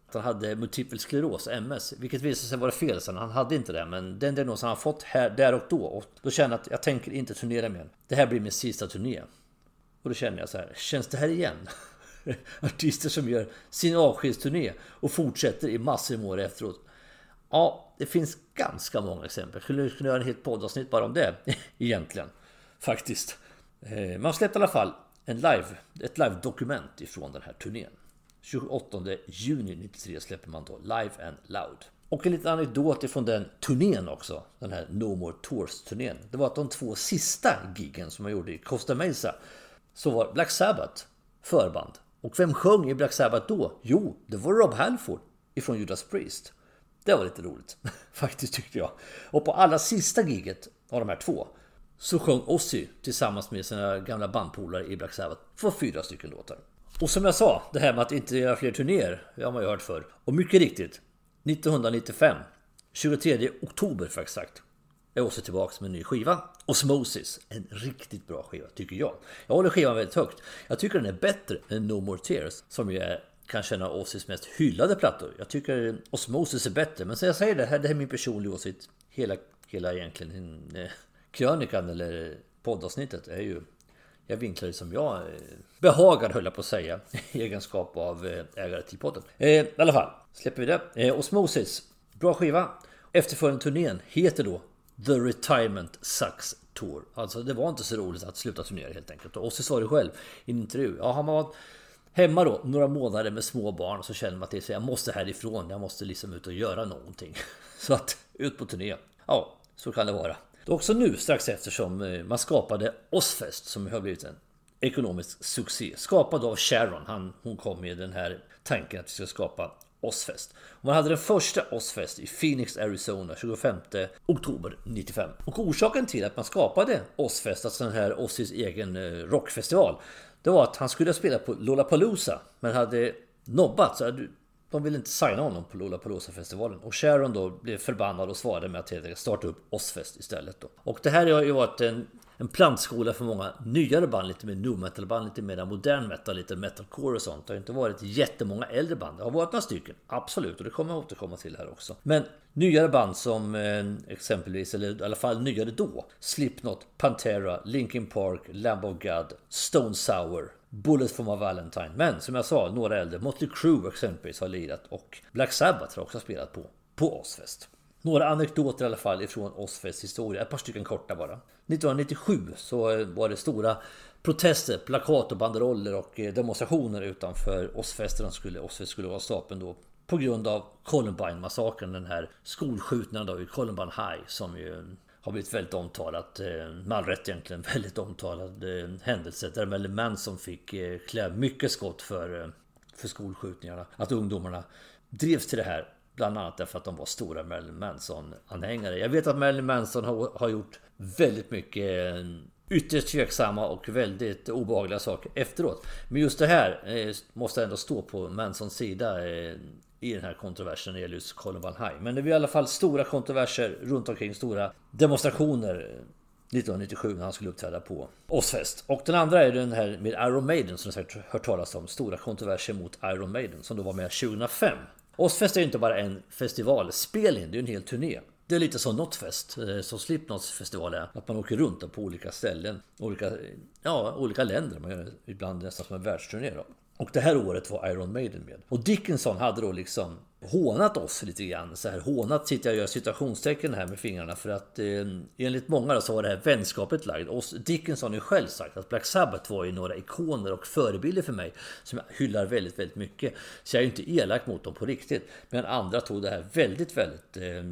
S1: att han hade multipel skleros, MS, vilket visade sig vara fel sen. Han hade inte det, men den diagnosen han fått här, där och då. Och då kände jag att jag tänker inte turnera mer. Det här blir min sista turné. Och då känner jag så här, känns det här igen? Artister som gör sin avskedsturné och fortsätter i massor av år efteråt. Ja, det finns ganska många exempel. Jag skulle kunna göra en helt poddavsnitt bara om det, egentligen. Faktiskt. Eh, man släppte i alla fall en live, ett live-dokument ifrån den här turnén. 28 juni 93 släpper man då Live and Loud. Och en liten anekdot ifrån den turnén också, den här No More Tours-turnén. Det var att de två sista giggen som man gjorde i Costa Mesa så var Black Sabbath förband. Och vem sjöng i Black Sabbath då? Jo, det var Rob Halford ifrån Judas Priest. Det var lite roligt, faktiskt tyckte jag. Och på allra sista giget av de här två så sjöng Ozzy tillsammans med sina gamla bandpolare i Black Sabbath för fyra stycken låtar. Och som jag sa, det här med att inte göra fler turnéer, det har man ju hört förr. Och mycket riktigt, 1995, 23 oktober för exakt, är Ozzy tillbaks med en ny skiva. Osmosis, en riktigt bra skiva tycker jag. Jag håller skivan väldigt högt. Jag tycker den är bättre än No More Tears, som ju är kanske en av Ozzys mest hyllade plattor. Jag tycker Osmosis är bättre, men så jag säger det här, det här är min personliga åsikt. Hela, hela egentligen eh, krönikan eller poddavsnittet är ju jag vinklar det som jag eh, behagar höll jag på att säga i egenskap av eh, ägare till podden. Eh, I alla fall, släpper vi det. Osmosis, bra skiva. Efterföljande turnén heter då The Retirement Sucks Tour. Alltså det var inte så roligt att sluta turnera helt enkelt. Och Ozzy sa det själv i en intervju. Ja, han var hemma då några månader med små barn så känner man att det är så, jag måste härifrån. Jag måste liksom ut och göra någonting. Så att ut på turné. Ja, så kan det vara. Det är också nu strax efter som eh, man skapade Ozfest som har blivit en ekonomisk succé. Skapad av Sharon. Han, hon kom med den här tanken att vi ska skapa Ozfest. Man hade den första Ozfest i Phoenix, Arizona 25 oktober 95. Och orsaken till att man skapade Ozfest, alltså den här Ozzys egen eh, rockfestival, det var att han skulle spela på Lollapalooza men hade nobbat. Så de ville inte signa honom på Lollapalooza-festivalen. Och Sharon då blev förbannad och svarade med att starta upp Ozfest istället. Då. Och det här har ju varit en en plantskola för många nyare band, lite mer nu metal band, lite mer modern metal, lite metalcore och sånt. Det har inte varit jättemånga äldre band. Det har varit några stycken, absolut, och det kommer jag återkomma till här också. Men nyare band som eh, exempelvis, eller i alla fall nyare då, Slipknot, Pantera, Linkin Park, Lamb of God, Stone Sour, Bullet for my Valentine. Men som jag sa, några äldre, Motley Crue exempelvis har lirat och Black Sabbath har också spelat på, på Ozfest. Några anekdoter i alla fall ifrån Ozfests historia, ett par stycken korta bara. 1997 så var det stora protester, plakat och banderoller och eh, demonstrationer utanför Ozfesten skulle, Ozfest skulle vara stapeln då på grund av Columbine-massakern, den här skolskjutningen då i Columbine High som ju har blivit väldigt omtalat, eh, med all rätt egentligen, väldigt omtalad eh, händelse där Marilyn Manson fick eh, klä mycket skott för, för skolskjutningarna. Att ungdomarna drevs till det här Bland annat därför att de var stora Marilyn Manson-anhängare. Jag vet att Marilyn Manson har, har gjort väldigt mycket ytterst tveksamma och väldigt obehagliga saker efteråt. Men just det här måste ändå stå på Mansons sida i den här kontroversen när det gäller just Columbine High. Men det var i alla fall stora kontroverser runt omkring, stora demonstrationer 1997 när han skulle uppträda på Ozfest. Och den andra är den här med Iron Maiden som ni säkert hört talas om. Stora kontroverser mot Iron Maiden som då var med 2005. Ozfest är ju inte bara en festivalspelning, det är en hel turné. Det är lite som Notfest, eh, som Slipknots festival är. Att man åker runt på olika ställen, olika, ja, olika länder. Man gör ibland nästan som en världsturné. Då. Och det här året var Iron Maiden med. Och Dickinson hade då liksom hånat oss lite grann. Så här, hånat sitter jag och gör citationstecken här med fingrarna för att eh, enligt många då så var det här vänskapet lagd. Och Dickinson har ju själv sagt att Black Sabbath var ju några ikoner och förebilder för mig som jag hyllar väldigt, väldigt mycket. Så jag är ju inte elak mot dem på riktigt. Men andra tog det här väldigt, väldigt eh,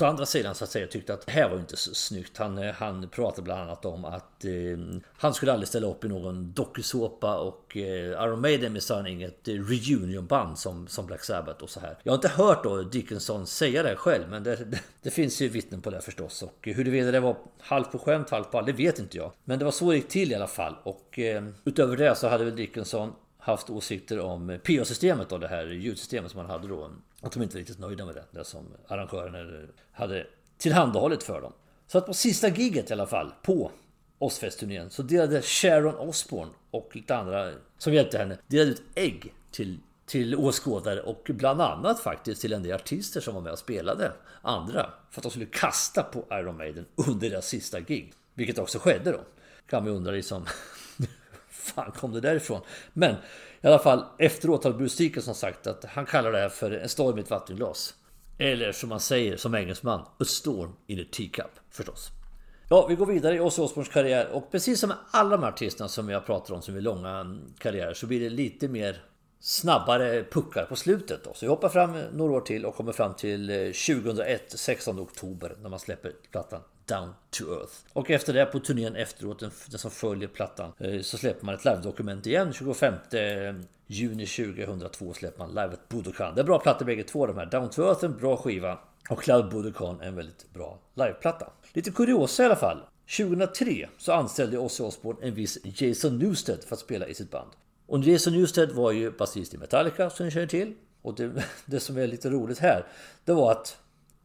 S1: Å andra sidan så att säga tyckte att det här var inte så snyggt. Han, eh, han pratade bland annat om att eh, han skulle aldrig ställa upp i någon dokusåpa och eh, Iron Maiden minsann inget eh, reunionband som, som Black Sabbath och så här. Jag har inte hört då Dickinson säga det själv men det, det, det finns ju vittnen på det förstås. Och huruvida det var halvt på skämt, halvt på all, det vet inte jag. Men det var så det gick till i alla fall. Och eh, utöver det så hade väl Dickinson haft åsikter om PA-systemet och det här ljudsystemet som han hade då. Att de inte är riktigt nöjda med det, det som arrangören hade tillhandahållit för dem. Så att på sista giget i alla fall, på Ozzfest-turnén, så delade Sharon Osbourne och lite andra som hjälpte henne, delade ut ägg till, till åskådare och bland annat faktiskt till en del artister som var med och spelade andra. För att de skulle kasta på Iron Maiden under deras sista gig. Vilket också skedde då. Kan man undra liksom fan kom det därifrån? Men i alla fall efteråt har Bruce som sagt att han kallar det här för en storm i ett vattenglas. Eller som man säger som engelsman, a storm in a teacup förstås. Ja, vi går vidare i Ozzy Osbournes karriär och precis som med alla de artisterna som jag pratar om som är långa karriärer så blir det lite mer snabbare puckar på slutet. Då. Så vi hoppar fram några år till och kommer fram till eh, 2001, 16 oktober, när man släpper plattan Down to Earth. Och efter det på turnén efteråt, den, den som följer plattan, eh, så släpper man ett live-dokument igen 25 eh, juni 2002 släpper man Live Budokan. Det är bra plattor bägge två de här. Down to Earth en bra skiva och Cloud Budokan en väldigt bra liveplatta. Lite kuriosa i alla fall. 2003 så anställde Ozzy Osbourne en viss Jason Newsted för att spela i sitt band. Och Jason Newsted var ju basist i Metallica som ni känner till. Och det, det som är lite roligt här, det var att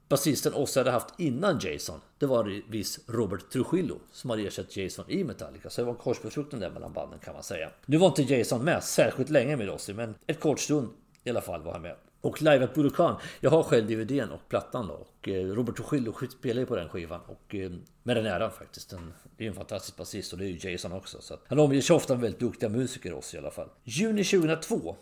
S1: basisten Ozzy hade haft innan Jason, det var viss Robert Trujillo som hade ersatt Jason i Metallica. Så det var en korsbefruktning där mellan banden kan man säga. Nu var inte Jason med särskilt länge med Ozzy, men ett kort stund i alla fall var han med. Och Live at Budokan, jag har själv DVDn och plattan då. Och eh, Robert Trujillo spelar ju på den skivan. Och eh, med den äran faktiskt. det är en fantastisk basist och det är ju Jason också. Så han omger sig ofta med väldigt duktiga musiker oss i alla fall. Juni 2002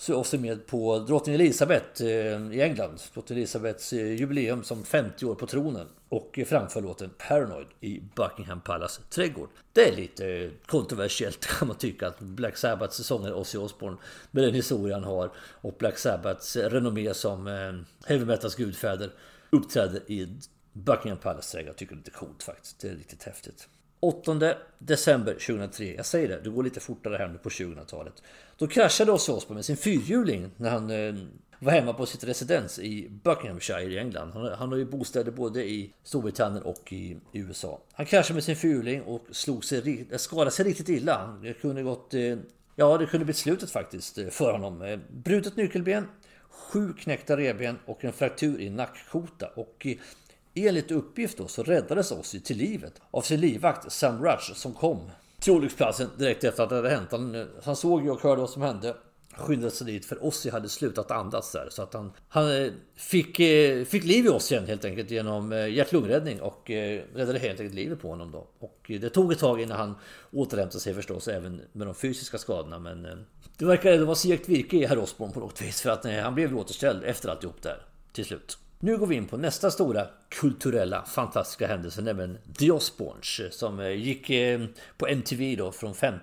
S1: så är Ozzy med på drottning Elizabeth eh, i England. Drottning Elizabeths eh, jubileum som 50 år på tronen. Och framför låten Paranoid i Buckingham Palace trädgård. Det är lite kontroversiellt kan man tycka att Black Sabbaths sångare Ozzy Osbourne med den historia han har och Black Sabbaths eh, renommé som heavy metals gudfäder uppträder i Buckingham Palace trädgård. Jag tycker det är lite coolt faktiskt. Det är riktigt häftigt. 8 december 2003, jag säger det, det går lite fortare här nu på 2000-talet. Då kraschade Ozzy Osbourne med sin fyrhjuling när han eh, var hemma på sitt residens i Buckinghamshire i England. Han, han har ju bostäder både i Storbritannien och i USA. Han kraschade med sin fyrhjuling och slog sig, eh, skadade sig riktigt illa. Det kunde gått... Eh, ja, det kunde bli slutet faktiskt eh, för honom. Eh, brutet nyckelben, sju knäckta revben och en fraktur i nackkota. Och Enligt uppgift då så räddades Ozzy till livet av sin livvakt Sam Rudge som kom till olycksplatsen direkt efter att det hade hänt. Han, han såg ju och hörde vad som hände. Skyndade sig dit för Ozzy hade slutat andas där. Så att han, han eh, fick, eh, fick liv i Ozzy helt enkelt genom eh, hjärt-lungräddning och räddade helt enkelt livet på honom då. Och det tog ett tag innan han återhämtade sig förstås även med de fysiska skadorna. Men det verkar ändå vara segt virke i herr Osborn på något vis för att han blev återställd efter alltihop där till slut. Nu går vi in på nästa stora kulturella fantastiska händelse, nämligen The Osbournes som eh, gick eh, på MTV då från 5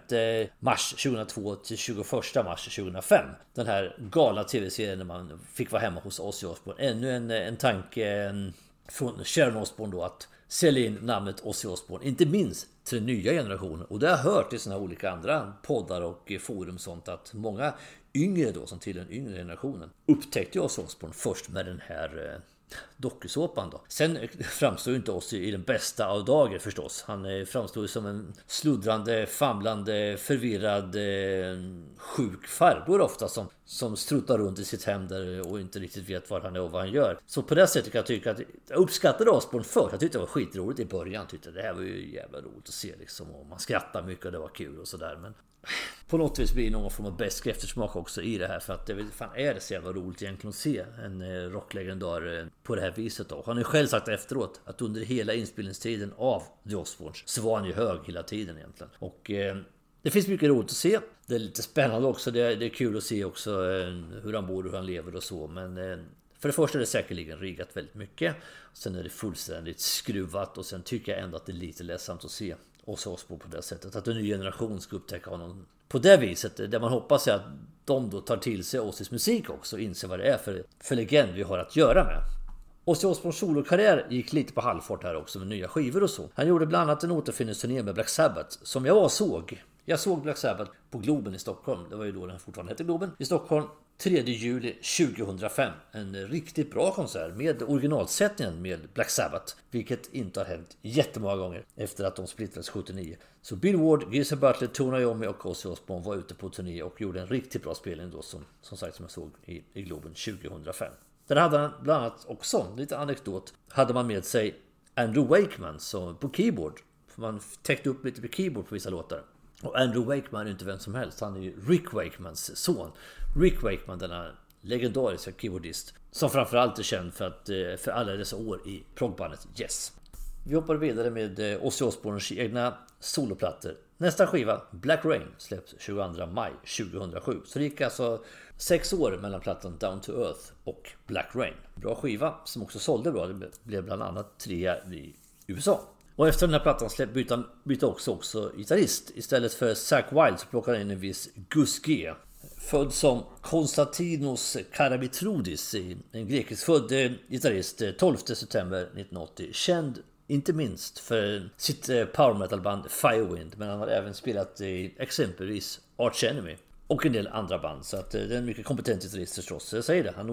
S1: mars 2002 till 21 mars 2005. Den här galna tv-serien när man fick vara hemma hos Ozzy Osbourne. Ännu en, eh, en tanke från Sharon Osbourne då att sälja in namnet Ozzy Osbourne, inte minst till den nya generationen. Och det har jag hört i såna olika andra poddar och forum sånt att många yngre då, som tillhör den yngre generationen, upptäckte jag Osbourne först med den här eh, dokusåpan då. Sen eh, framstår ju inte oss i den bästa av dagar förstås. Han eh, framstår ju som en sluddrande, famlande, förvirrad, sjuk farbror ofta som, som struttar runt i sitt hem där och inte riktigt vet vad han är och vad han gör. Så på det sättet kan jag tycka att jag uppskattade Osbourne först. Jag tyckte det var skitroligt i början. Jag tyckte det här var ju jävla roligt att se liksom. Och man skrattade mycket och det var kul och sådär. Men på något vis blir det någon form av besk eftersmak också i det här. För att det fan är det så jävla roligt egentligen att se en eh, rocklegendar eh, på det här viset då. Han har ju själv sagt efteråt att under hela inspelningstiden av The Osbournes så var han ju hög hela tiden egentligen. Och eh, det finns mycket roligt att se. Det är lite spännande också. Det är, det är kul att se också eh, hur han bor och hur han lever och så. Men eh, för det första är det säkerligen riggat väldigt mycket. Sen är det fullständigt skruvat och sen tycker jag ändå att det är lite ledsamt att se Ozzy Osbourne på det sättet. Att en ny generation ska upptäcka honom på det viset. Det man hoppas är att de då tar till sig Ozzys musik också och inser vad det är för, för legend vi har att göra med. Ozzy Osbournes solokarriär gick lite på halvfart här också med nya skivor och så. Han gjorde bland annat en återfinningsturné med Black Sabbath som jag var såg. Jag såg Black Sabbath på Globen i Stockholm. Det var ju då den fortfarande hette Globen. I Stockholm 3 juli 2005. En riktigt bra konsert med originalsättningen med Black Sabbath. Vilket inte har hänt jättemånga gånger efter att de splittrades 79. Så Bill Ward, Geezer Butler, Tony Iommi och Ozzy Osbourne var ute på turné och gjorde en riktigt bra spelning då som, som sagt som jag såg i, i Globen 2005. Där hade han bland annat också, lite anekdot, hade man med sig Andrew Wakeman som på keyboard. Man täckte upp lite på keyboard på vissa låtar. Och Andrew Wakeman är inte vem som helst. Han är ju Rick Wakemans son. Rick Wakeman, denna legendariska keyboardist. Som framförallt är känd för, att, eh, för alla dessa år i proggbandet Yes. Vi hoppar vidare med eh, Ozzy Osbournes egna soloplattor. Nästa skiva, Black Rain, släpps 22 maj 2007. Så det gick alltså sex år mellan plattan Down to Earth och Black Rain. Bra skiva som också sålde bra. Det blev bland annat trea i USA. Och efter den här plattan släpp bytte han bytte också, också gitarrist. Istället för Zack Wild så plockade han in en viss Gus G. Född som Konstantinos Karabitroudis, en grekisk-född eh, gitarrist, eh, 12 september 1980. Känd inte minst för sitt eh, power metal-band Firewind, men han har även spelat i exempelvis Arch Enemy och en del andra band. Så att det är en mycket kompetent gitarrist förstås. Jag säger det, han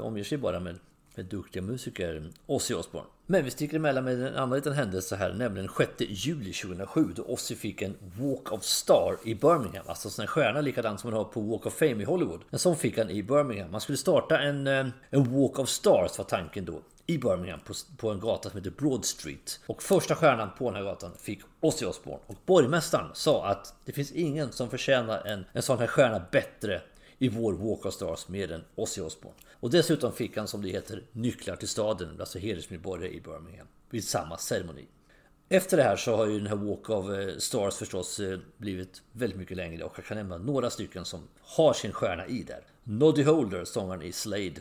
S1: omger sig bara med med duktiga musiker Ozzy Osbourne. Men vi sticker emellan med en annan liten händelse här, nämligen 6 juli 2007 då Ozzy fick en Walk of Star i Birmingham. Alltså en sån här stjärna likadant som man har på Walk of Fame i Hollywood. En sån fick han i Birmingham. Man skulle starta en, eh, en Walk of Stars var tanken då i Birmingham på, på, en gata som heter Broad Street. Och första stjärnan på den här gatan fick Ozzy Osbourne. Och borgmästaren sa att det finns ingen som förtjänar en, en sån här stjärna bättre i vår Walk of Stars med en Ozzy Osbourne. Och dessutom fick han som det heter nycklar till staden, alltså hedersmedborgare i Birmingham, vid samma ceremoni. Efter det här så har ju den här Walk of eh, Stars förstås eh, blivit väldigt mycket längre och jag kan nämna några stycken som har sin stjärna i där. Noddy Holder, sångaren i Slade,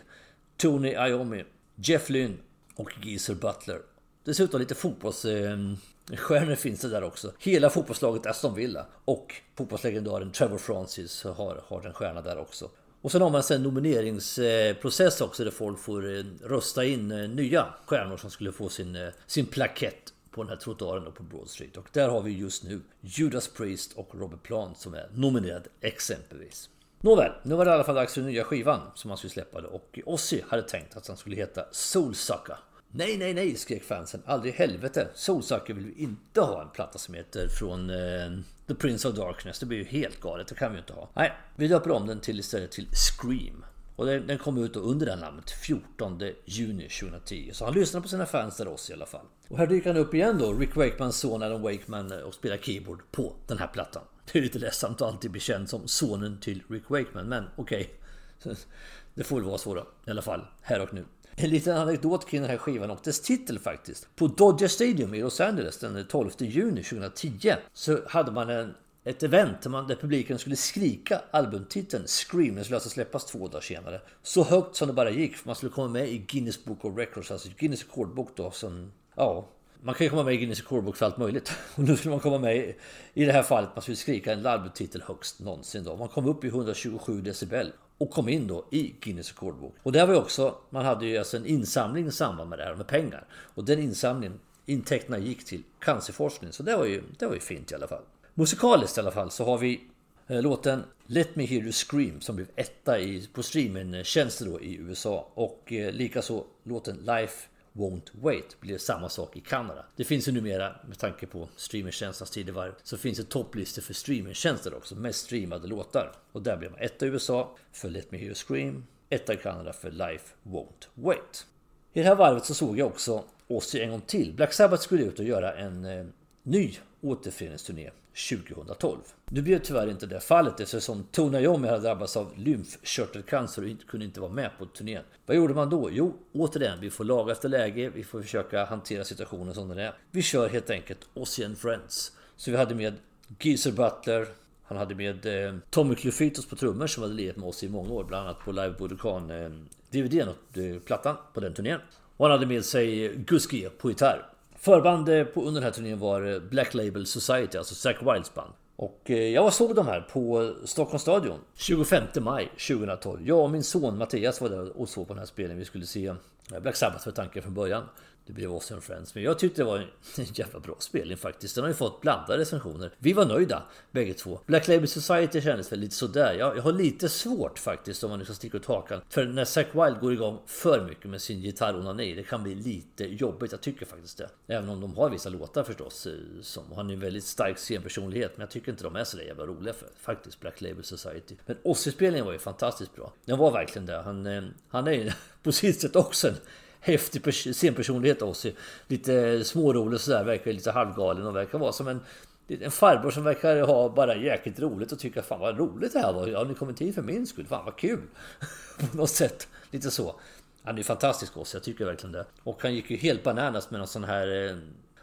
S1: Tony Iommi, Jeff Lynne och Geezer Butler. Dessutom lite fotbollsstjärnor eh, finns det där också. Hela fotbollslaget Aston Villa och fotbollslegendaren Trevor Francis har, har en stjärna där också. Och sen har man en nomineringsprocess också där folk får eh, rösta in eh, nya stjärnor som skulle få sin, eh, sin plakett på den här trottoaren på Broad Street. Och där har vi just nu Judas Priest och Robert Plant som är nominerade exempelvis. Nåväl, nu var det i alla fall dags för den nya skivan som han skulle släppa och Ozzy hade tänkt att han skulle heta Soulsucker. Nej, nej, nej, skrek fansen. Aldrig i helvete. Solsaker vill vi inte ha en platta som heter från eh, The Prince of Darkness. Det blir ju helt galet. Det kan vi ju inte ha. Nej, vi döper om den till istället till Scream. Och den, den kom ut under det namnet 14 juni 2010. Så han lyssnar på sina fans där oss i alla fall. Och här dyker han upp igen då, Rick Wakemans son Alan Wakeman eh, och spelar keyboard på den här plattan. Det är lite ledsamt att alltid bli känd som sonen till Rick Wakeman, men okej. Okay. Det får väl vara så då, i alla fall, här och nu. En liten anekdot kring den här skivan och dess titel faktiskt. På Dodger Stadium i Los Angeles den 12 juni 2010 så hade man en, ett event där, man, där publiken skulle skrika albumtiteln Scream. Den skulle alltså släppas två dagar senare. Så högt som det bara gick för man skulle komma med i Guinness Book of Records, alltså Guinness rekordbok då som, ja, man kan ju komma med i Guinness rekordbok för allt möjligt. Och nu skulle man komma med i, i det här fallet, man skulle skrika en albumtitel högst någonsin då. Man kom upp i 127 decibel och kom in då i Guinness rekordbok. Och där var ju också, man hade ju alltså en insamling i samband med det här med pengar. Och den insamlingen, intäkterna gick till cancerforskning. Så det var ju, det var ju fint i alla fall. Musikaliskt i alla fall så har vi eh, låten Let Me Hear You Scream som blev etta i, på streamingtjänster då i USA. Och eh, likaså låten Life Won't Wait blir samma sak i Kanada. Det finns ju numera, med tanke på streamingtjänsternas tidevarv, så finns det topplistor för streamingtjänster också, mest streamade låtar. Och där blir man etta i USA för Let Me Hear You Scream, etta i Kanada för Life Won't Wait. I det här varvet så såg jag också Ozzy en gång till. Black Sabbath skulle ut och göra en eh, ny återföreningsturné 2012. Nu blev tyvärr inte det fallet eftersom Tony Iommi hade drabbats av lymfkörtelcancer och kunde inte vara med på turnén. Vad gjorde man då? Jo, återigen, vi får laga efter läge, vi får försöka hantera situationen som den är. Vi kör helt enkelt Ocean Friends. Så vi hade med Geezer Butler, han hade med eh, Tommy Clufitos på trummor som hade lirat med oss i många år, bland annat på Live Budokan eh, DVDn och eh, plattan på den turnén. Och han hade med sig Gus på gitarr. Förband eh, på, under den här turnén var eh, Black Label Society, alltså Zack Wilds band. Och eh, jag såg dem här på Stockholms stadion 25 maj 2012. Jag och min son Mattias var där och såg på den här spelningen. Vi skulle se Black Sabbath för tanken från början. Det blev Ozzy Friends. Men jag tyckte det var en jävla bra spelning faktiskt. Den har ju fått blandade recensioner. Vi var nöjda bägge två. Black Label Society kändes väl lite sådär. Jag, jag har lite svårt faktiskt om man nu ska sticka ut hakan. För när Zack Wild går igång för mycket med sin gitarronani. Det kan bli lite jobbigt. Jag tycker faktiskt det. Även om de har vissa låtar förstås. Eh, som har en väldigt stark scenpersonlighet. Men jag tycker inte de är så jävla roliga för faktiskt Black Label Society. Men Ozzy-spelningen var ju fantastiskt bra. Den var verkligen det. Han, eh, han är ju på sitt sätt också en häftig scenpersonlighet Ozzy. Lite smårolig och sådär, verkar lite halvgalen och verkar vara som en en farbror som verkar ha bara jäkligt roligt och tycka fan vad roligt det här var. Ja, ni kommit hit för min skull. Fan vad kul. På något sätt. Lite så. Han är fantastisk också, jag tycker verkligen det. Och han gick ju helt bananas med någon sån här... Eh,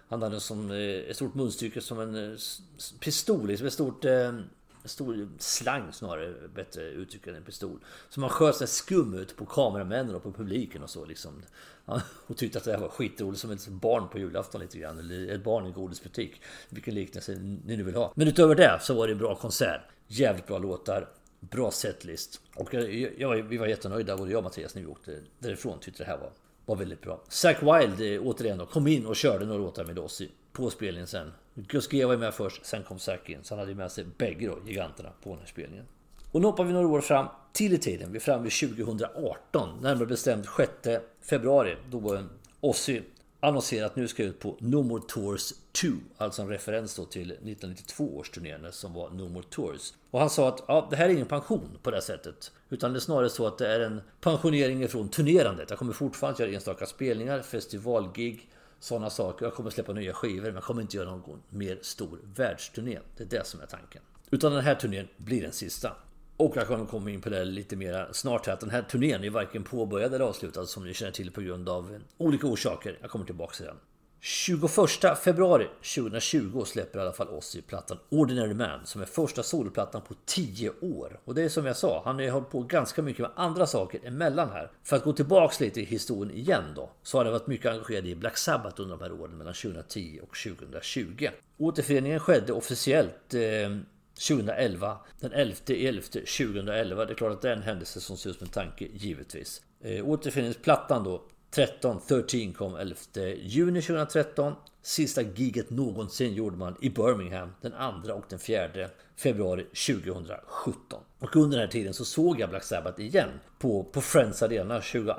S1: han hade som, eh, ett stort munstycke som en eh, pistol, liksom ett stort eh, stor slang snarare, bättre uttryckt än en pistol. Så man sköt sig skum ut på kameramännen och på publiken och så liksom. Och tyckte att det här var skitroligt som ett barn på julafton lite grann. Eller ett barn i en godisbutik. Vilken liknelse ni nu vill ha. Men utöver det så var det en bra konsert. Jävligt bra låtar. Bra setlist. Och jag, jag, vi var jättenöjda, både jag och Mattias, när vi åkte därifrån. Tyckte det här var, var väldigt bra. Zack Wild eh, återigen då, kom in och körde några låtar med oss på spelningen sen. Gus var var med först, sen kom Zack in. Så han hade ju med sig bägge då, giganterna, på den här spelningen. Och nu hoppar vi några år fram till i tiden. Vi är framme vid 2018, närmare bestämt 6 februari. Då var Ozzy annonserat att nu ska jag ut på No More Tours 2. Alltså en referens då till 1992 års turnerande som var No More Tours. Och han sa att ja, det här är ingen pension på det sättet. Utan det är snarare så att det är en pensionering ifrån turnerandet. Jag kommer fortfarande göra enstaka spelningar, festivalgig sådana saker. Jag kommer släppa nya skivor men jag kommer inte göra någon mer stor världsturné. Det är det som är tanken. Utan den här turnén blir den sista. Och jag kommer komma in på det lite mer snart här att den här turnén är varken påbörjad eller avslutad som ni känner till på grund av olika orsaker. Jag kommer tillbaka till den. 21 februari 2020 släpper i alla fall Ozzy plattan Ordinary Man som är första soloplattan på 10 år. Och det är som jag sa, han har ju hållit på ganska mycket med andra saker emellan här. För att gå tillbaks lite i historien igen då, så har han varit mycket engagerad i Black Sabbath under de här åren mellan 2010 och 2020. Återföreningen skedde officiellt eh, 2011, den 11 11 2011. Det är klart att det är en händelse som ser ut som en tanke, givetvis. Eh, återföreningsplattan då 13, 13 kom 11 juni 2013. Sista giget någonsin gjorde man i Birmingham den 2 och den 4 februari 2017. Och under den här tiden så såg jag Black Sabbath igen på, på Friends Arena 22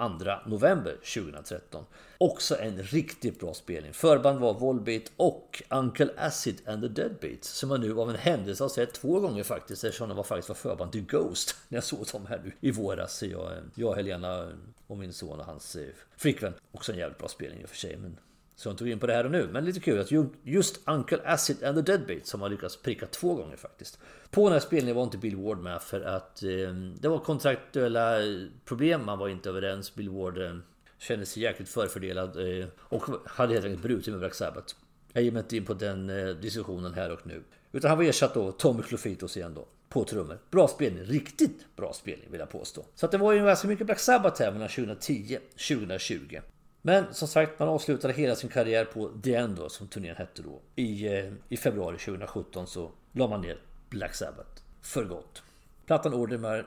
S1: november 2013. Också en riktigt bra spelning. Förband var Volbeat och Uncle Acid and the Deadbeats som jag nu av en händelse har sett två gånger faktiskt eftersom de var faktiskt var förband till Ghost när jag såg dem här nu i våras. Jag, jag Helena och min son och hans eh, flickvän. Också en jävligt bra spelning i och för sig. Men så jag inte in på det här och nu. Men lite kul att just Uncle Acid and the Deadbeat som har lyckats pricka två gånger faktiskt. På den här spelningen var inte Bill Ward med för att eh, det var kontraktuella eh, problem. Man var inte överens. Bill Ward eh, kände sig jäkligt förfördelad eh, och hade helt enkelt brutit med Black Sabbath. Jag ger mig inte in på den eh, diskussionen här och nu. Utan han var ersatt då Tommy Clofitos igen då. På trummor. Bra spelning. Riktigt bra spelning vill jag påstå. Så att det var ju ganska mycket Black Sabbath här mellan 2010 2020. Men som sagt, man avslutade hela sin karriär på The End då, som turnén hette då. I, eh, I februari 2017 så la man ner Black Sabbath för gott. Plattan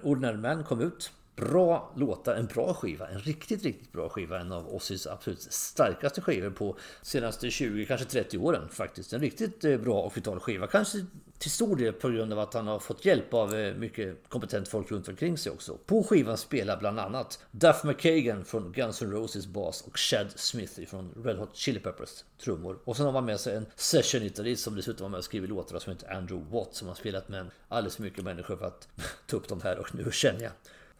S1: Ordinary, Man kom ut. Bra låtar, en bra skiva, en riktigt, riktigt bra skiva. En av Ossis absolut starkaste skivor på senaste 20, kanske 30 åren faktiskt. En riktigt eh, bra och vital skiva. Kanske till stor del på grund av att han har fått hjälp av eh, mycket kompetent folk runt omkring sig också. På skivan spelar bland annat Duff McKagan från Guns N' Roses bas och Chad Smith från Red Hot Chili Peppers trummor. Och sen har man med sig en session-gitarrist som dessutom var med och skrivit låtar som heter Andrew Watt som har spelat med alldeles för mycket människor för att ta upp dem här och nu känner jag.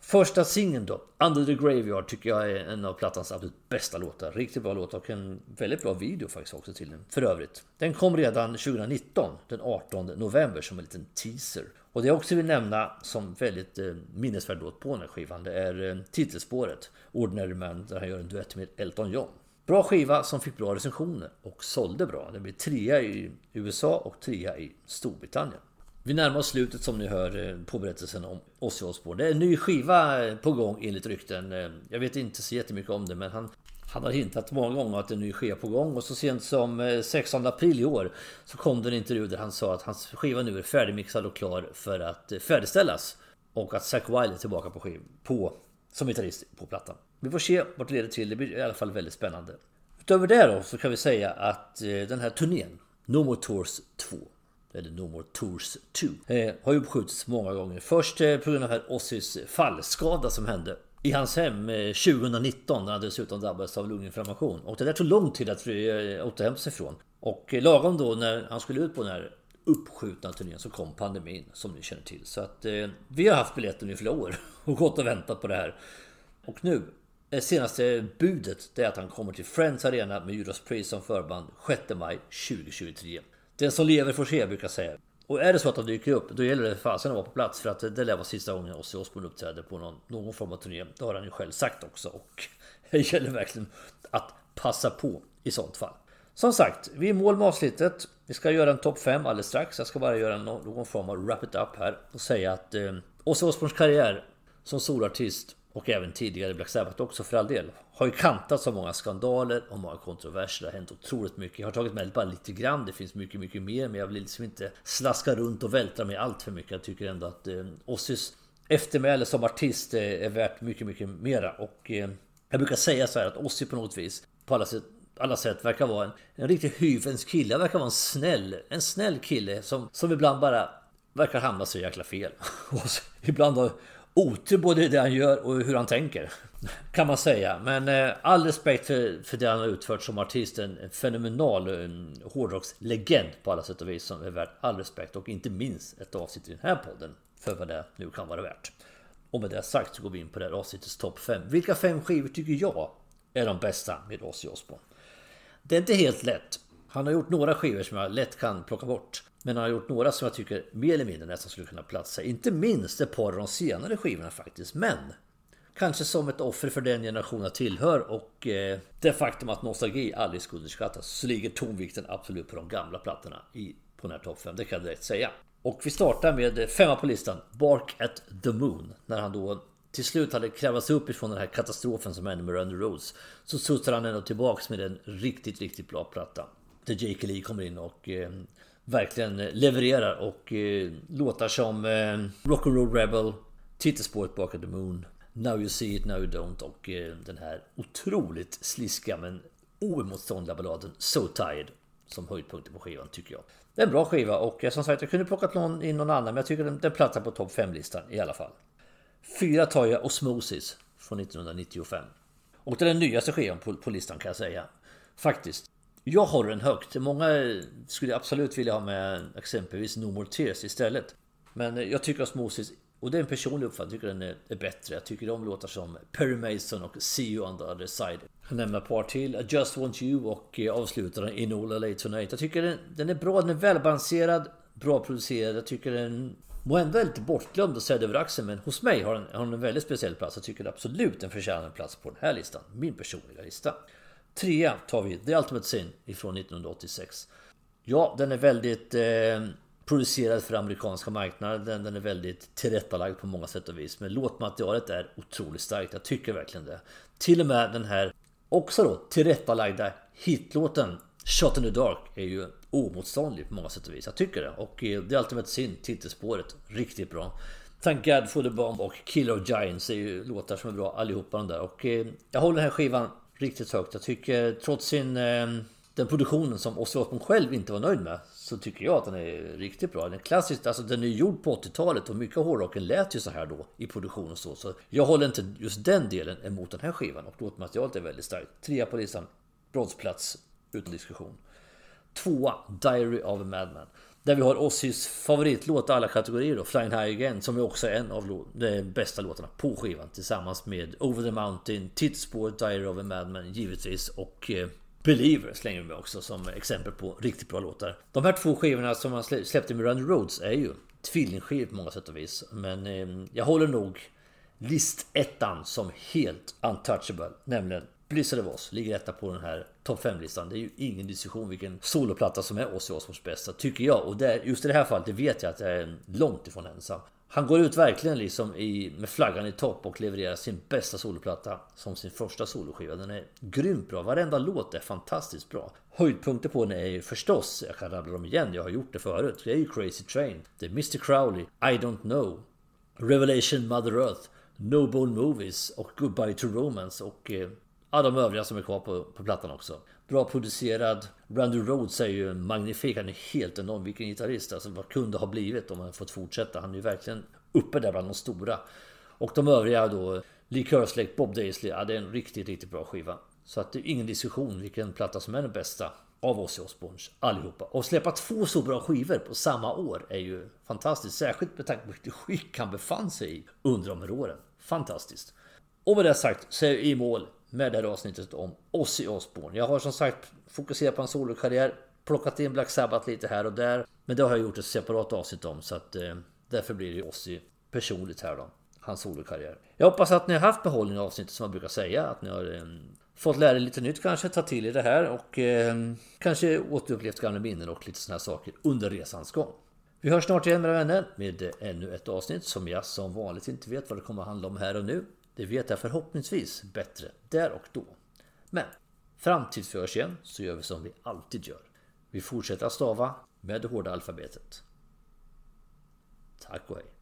S1: Första singeln då, Under the Graveyard, tycker jag är en av plattans absolut bästa låtar. Riktigt bra låt och en väldigt bra video faktiskt också till den. För övrigt. Den kom redan 2019, den 18 november, som en liten teaser. Och det jag också vill nämna som väldigt eh, minnesvärd låt på den här skivan, det är eh, titelspåret Ordinary Man, där han gör en duett med Elton John. Bra skiva som fick bra recensioner och sålde bra. Den blev trea i USA och trea i Storbritannien. Vi närmar oss slutet som ni hör eh, på berättelsen om Ozzy Osbourne. Det är en ny skiva eh, på gång enligt rykten. Eh, jag vet inte så jättemycket om det men han, han har hintat många gånger att en ny skiva på gång och så sent som 16 april i år så kom det en intervju där han sa att hans skiva nu är färdigmixad och klar för att färdigställas. Och att Zack Wilde är tillbaka på skiv på, som gitarrist på plattan. Vi får se vart det leder till. Det blir i alla fall väldigt spännande. Utöver det då så kan vi säga att den här turnén, No More Tours 2 eller No More Tours 2. Eh, har ju uppskjutits många gånger. Först eh, på grund av herr Ozzys fallskada som hände i hans hem eh, 2019 när han dessutom drabbades av lunginflammation. Och det där tog lång tid att eh, återhämta sig från. Och eh, lagom då när han skulle ut på den här uppskjutna turnén så kom pandemin som ni känner till. Så att eh, vi har haft biljetten i flera år och gått och väntat på det här. Och nu det senaste budet det är att han kommer till Friends Arena med Judas Priest som förband 6 maj 2023. Den som lever får se brukar jag säga. Och är det så att han dyker upp, då gäller det fasen att vara på plats. För att det lär vara sista gången Ozzy Osbourne uppträder på någon, någon form av turné. Det har han ju själv sagt också. Och det gäller verkligen att passa på i sånt fall. Som sagt, vi är i mål med avsnittet. Vi ska göra en topp 5 alldeles strax. Jag ska bara göra någon form av wrap it up här och säga att eh, Ozzy Osbournes karriär som solartist och även tidigare Black Sabbath också för all del, har ju kantats av många skandaler och många kontroverser. Det har hänt otroligt mycket. Jag har tagit med bara lite grann. Det finns mycket, mycket mer. Men jag vill liksom inte slaska runt och vältra mig allt för mycket. Jag tycker ändå att eh, Ossis eftermäle som artist eh, är värt mycket, mycket mera. Och eh, jag brukar säga så här att Ossi på något vis, på alla sätt, alla sätt verkar vara en, en riktig hyvens kille. Han verkar vara en snäll, en snäll kille som, som ibland bara verkar hamna så jäkla fel. Och ibland har otur både i det han gör och hur han tänker. Kan man säga. Men eh, all respekt för, för det han har utfört som artist. En fenomenal en hårdrockslegend på alla sätt och vis. Som är värd all respekt. Och inte minst ett avsnitt i den här podden. För vad det nu kan vara värt. Och med det sagt så går vi in på det här avsnittets topp 5. Vilka fem skivor tycker jag är de bästa med Ozzy Osbourne? Det är inte helt lätt. Han har gjort några skivor som jag lätt kan plocka bort. Men han har gjort några som jag tycker mer eller mindre nästan skulle kunna platsa. Inte minst ett par av de senare skivorna faktiskt. Men Kanske som ett offer för den generation jag tillhör och eh, det faktum att nostalgi aldrig ska underskattas så ligger tonvikten absolut på de gamla plattorna i, på den här topp 5. Det kan jag direkt säga. Och vi startar med femma på listan, Bark at the Moon. När han då till slut hade krävats upp ifrån den här katastrofen som hände med Randy Rhodes. Så sussar han ändå tillbaks med en riktigt, riktigt bra platta. Där Jake Lee kommer in och eh, verkligen levererar och eh, låtar som eh, Rock'n'Roll Rebel, Titelspåret Bark at the Moon, Now You See It, Now You Don't och eh, den här otroligt sliska men oemotståndliga balladen So Tired som höjdpunkter på skivan tycker jag. Det är en bra skiva och som sagt jag kunde plockat någon in någon annan men jag tycker den, den platsar på topp 5-listan i alla fall. Fyra tar jag Osmosis från 1995. Och det är den nyaste skivan på, på listan kan jag säga. Faktiskt. Jag håller den högt. Många skulle absolut vilja ha med exempelvis No More Tears istället. Men jag tycker Osmosis, och det är en personlig uppfattning, jag tycker den är, bättre. Jag tycker de låtar som Perry Mason och See You On The Other Side. Jag nämner ett par till. I Just Want You och eh, avslutar den In All LA Tonight. Jag tycker den, den är bra, den är välbalanserad, bra producerad. Jag tycker den Måhända är lite bortglömd och sedd över axeln men hos mig har den, har den en väldigt speciell plats. Jag tycker absolut den förtjänar en plats på den här listan. Min personliga lista. Trea tar vi The Ultimate Sin ifrån 1986. Ja, den är väldigt eh, producerad för amerikanska marknaden. Den är väldigt tillrättalagd på många sätt och vis. Men låtmaterialet är otroligt starkt. Jag tycker verkligen det. Till och med den här också då tillrättalagda hitlåten Shot in the Dark är ju omotståndlig på många sätt och vis. Jag tycker det. Och eh, The Ultimate Sin, titelspåret, riktigt bra. Thank God for the Bomb och Killer of Giants är ju låtar som är bra allihopa de där. Och eh, jag håller den här skivan riktigt högt. Jag tycker trots sin... Eh, den produktionen som Ozzy Osbourne själv inte var nöjd med så tycker jag att den är riktigt bra. Den är klassisk, alltså den är gjord på 80-talet och mycket av hårdrocken lät ju så här då i produktion och så. Så jag håller inte just den delen emot den här skivan och låtmaterialet är väldigt starkt. Trea på listan, bronsplats utan diskussion. Tvåa, Diary of a Madman. Där vi har Ozzys favoritlåt i alla kategorier då, Flying High Again, som är också en av de bästa låtarna på skivan. Tillsammans med Over the Mountain, Tittspår, Diary of a Madman givetvis och eh, Believer slänger vi med också som exempel på riktigt bra låtar. De här två skivorna som man släppte med Randy Roads är ju tvillingskivor på många sätt och vis. Men eh, jag håller nog listettan som helt untouchable, nämligen Blizzard of Oz ligger etta på den här topp 5-listan. Det är ju ingen diskussion vilken soloplatta som är Ozzy Osbournes bästa, tycker jag. Och det, just i det här fallet, det vet jag att jag är långt ifrån ensam. Han går ut verkligen liksom i, med flaggan i topp och levererar sin bästa soloplatta som sin första soloskiva. Den är grymt bra. Varenda låt är fantastiskt bra. Höjdpunkter på den är ju förstås, jag kan rabbla dem igen, jag har gjort det förut. Det är ju Crazy Train, det är Mr Crowley, I Don't Know, Revelation Mother Earth, No Bone Movies och Goodbye to Romance och eh, Ja, de övriga som är kvar på, på plattan också. Bra producerad. Randy Rhodes är ju magnifik. Han är helt enorm. Vilken gitarrist. Alltså vad kunde ha blivit om han fått fortsätta. Han är ju verkligen uppe där bland de stora. Och de övriga då. Lee Kerslake, Bob Daisley. Ja, det är en riktigt, riktigt bra skiva. Så att det är ingen diskussion vilken platta som är den bästa av Ozzy Osbournes allihopa. Och släppa två så bra skivor på samma år är ju fantastiskt. Särskilt med tanke på vilket skick han befann sig i under de här åren. Fantastiskt. Och med det sagt så är jag i mål med det här avsnittet om Ozzy Osbourne. Jag har som sagt fokuserat på hans solokarriär, plockat in Black Sabbath lite här och där. Men det har jag gjort ett separat avsnitt om så att eh, därför blir det Ozzy personligt här då. Hans solokarriär. Jag hoppas att ni har haft behållning av avsnittet som jag brukar säga. Att ni har eh, fått lära er lite nytt kanske, ta till er det här och eh, kanske återupplevt gamla minnen och lite sådana saker under resans gång. Vi hörs snart igen mina vänner med ännu ett avsnitt som jag som vanligt inte vet vad det kommer att handla om här och nu. Det vet jag förhoppningsvis bättre där och då. Men fram tills vi hörs igen så gör vi som vi alltid gör. Vi fortsätter att stava med det hårda alfabetet. Tack och hej.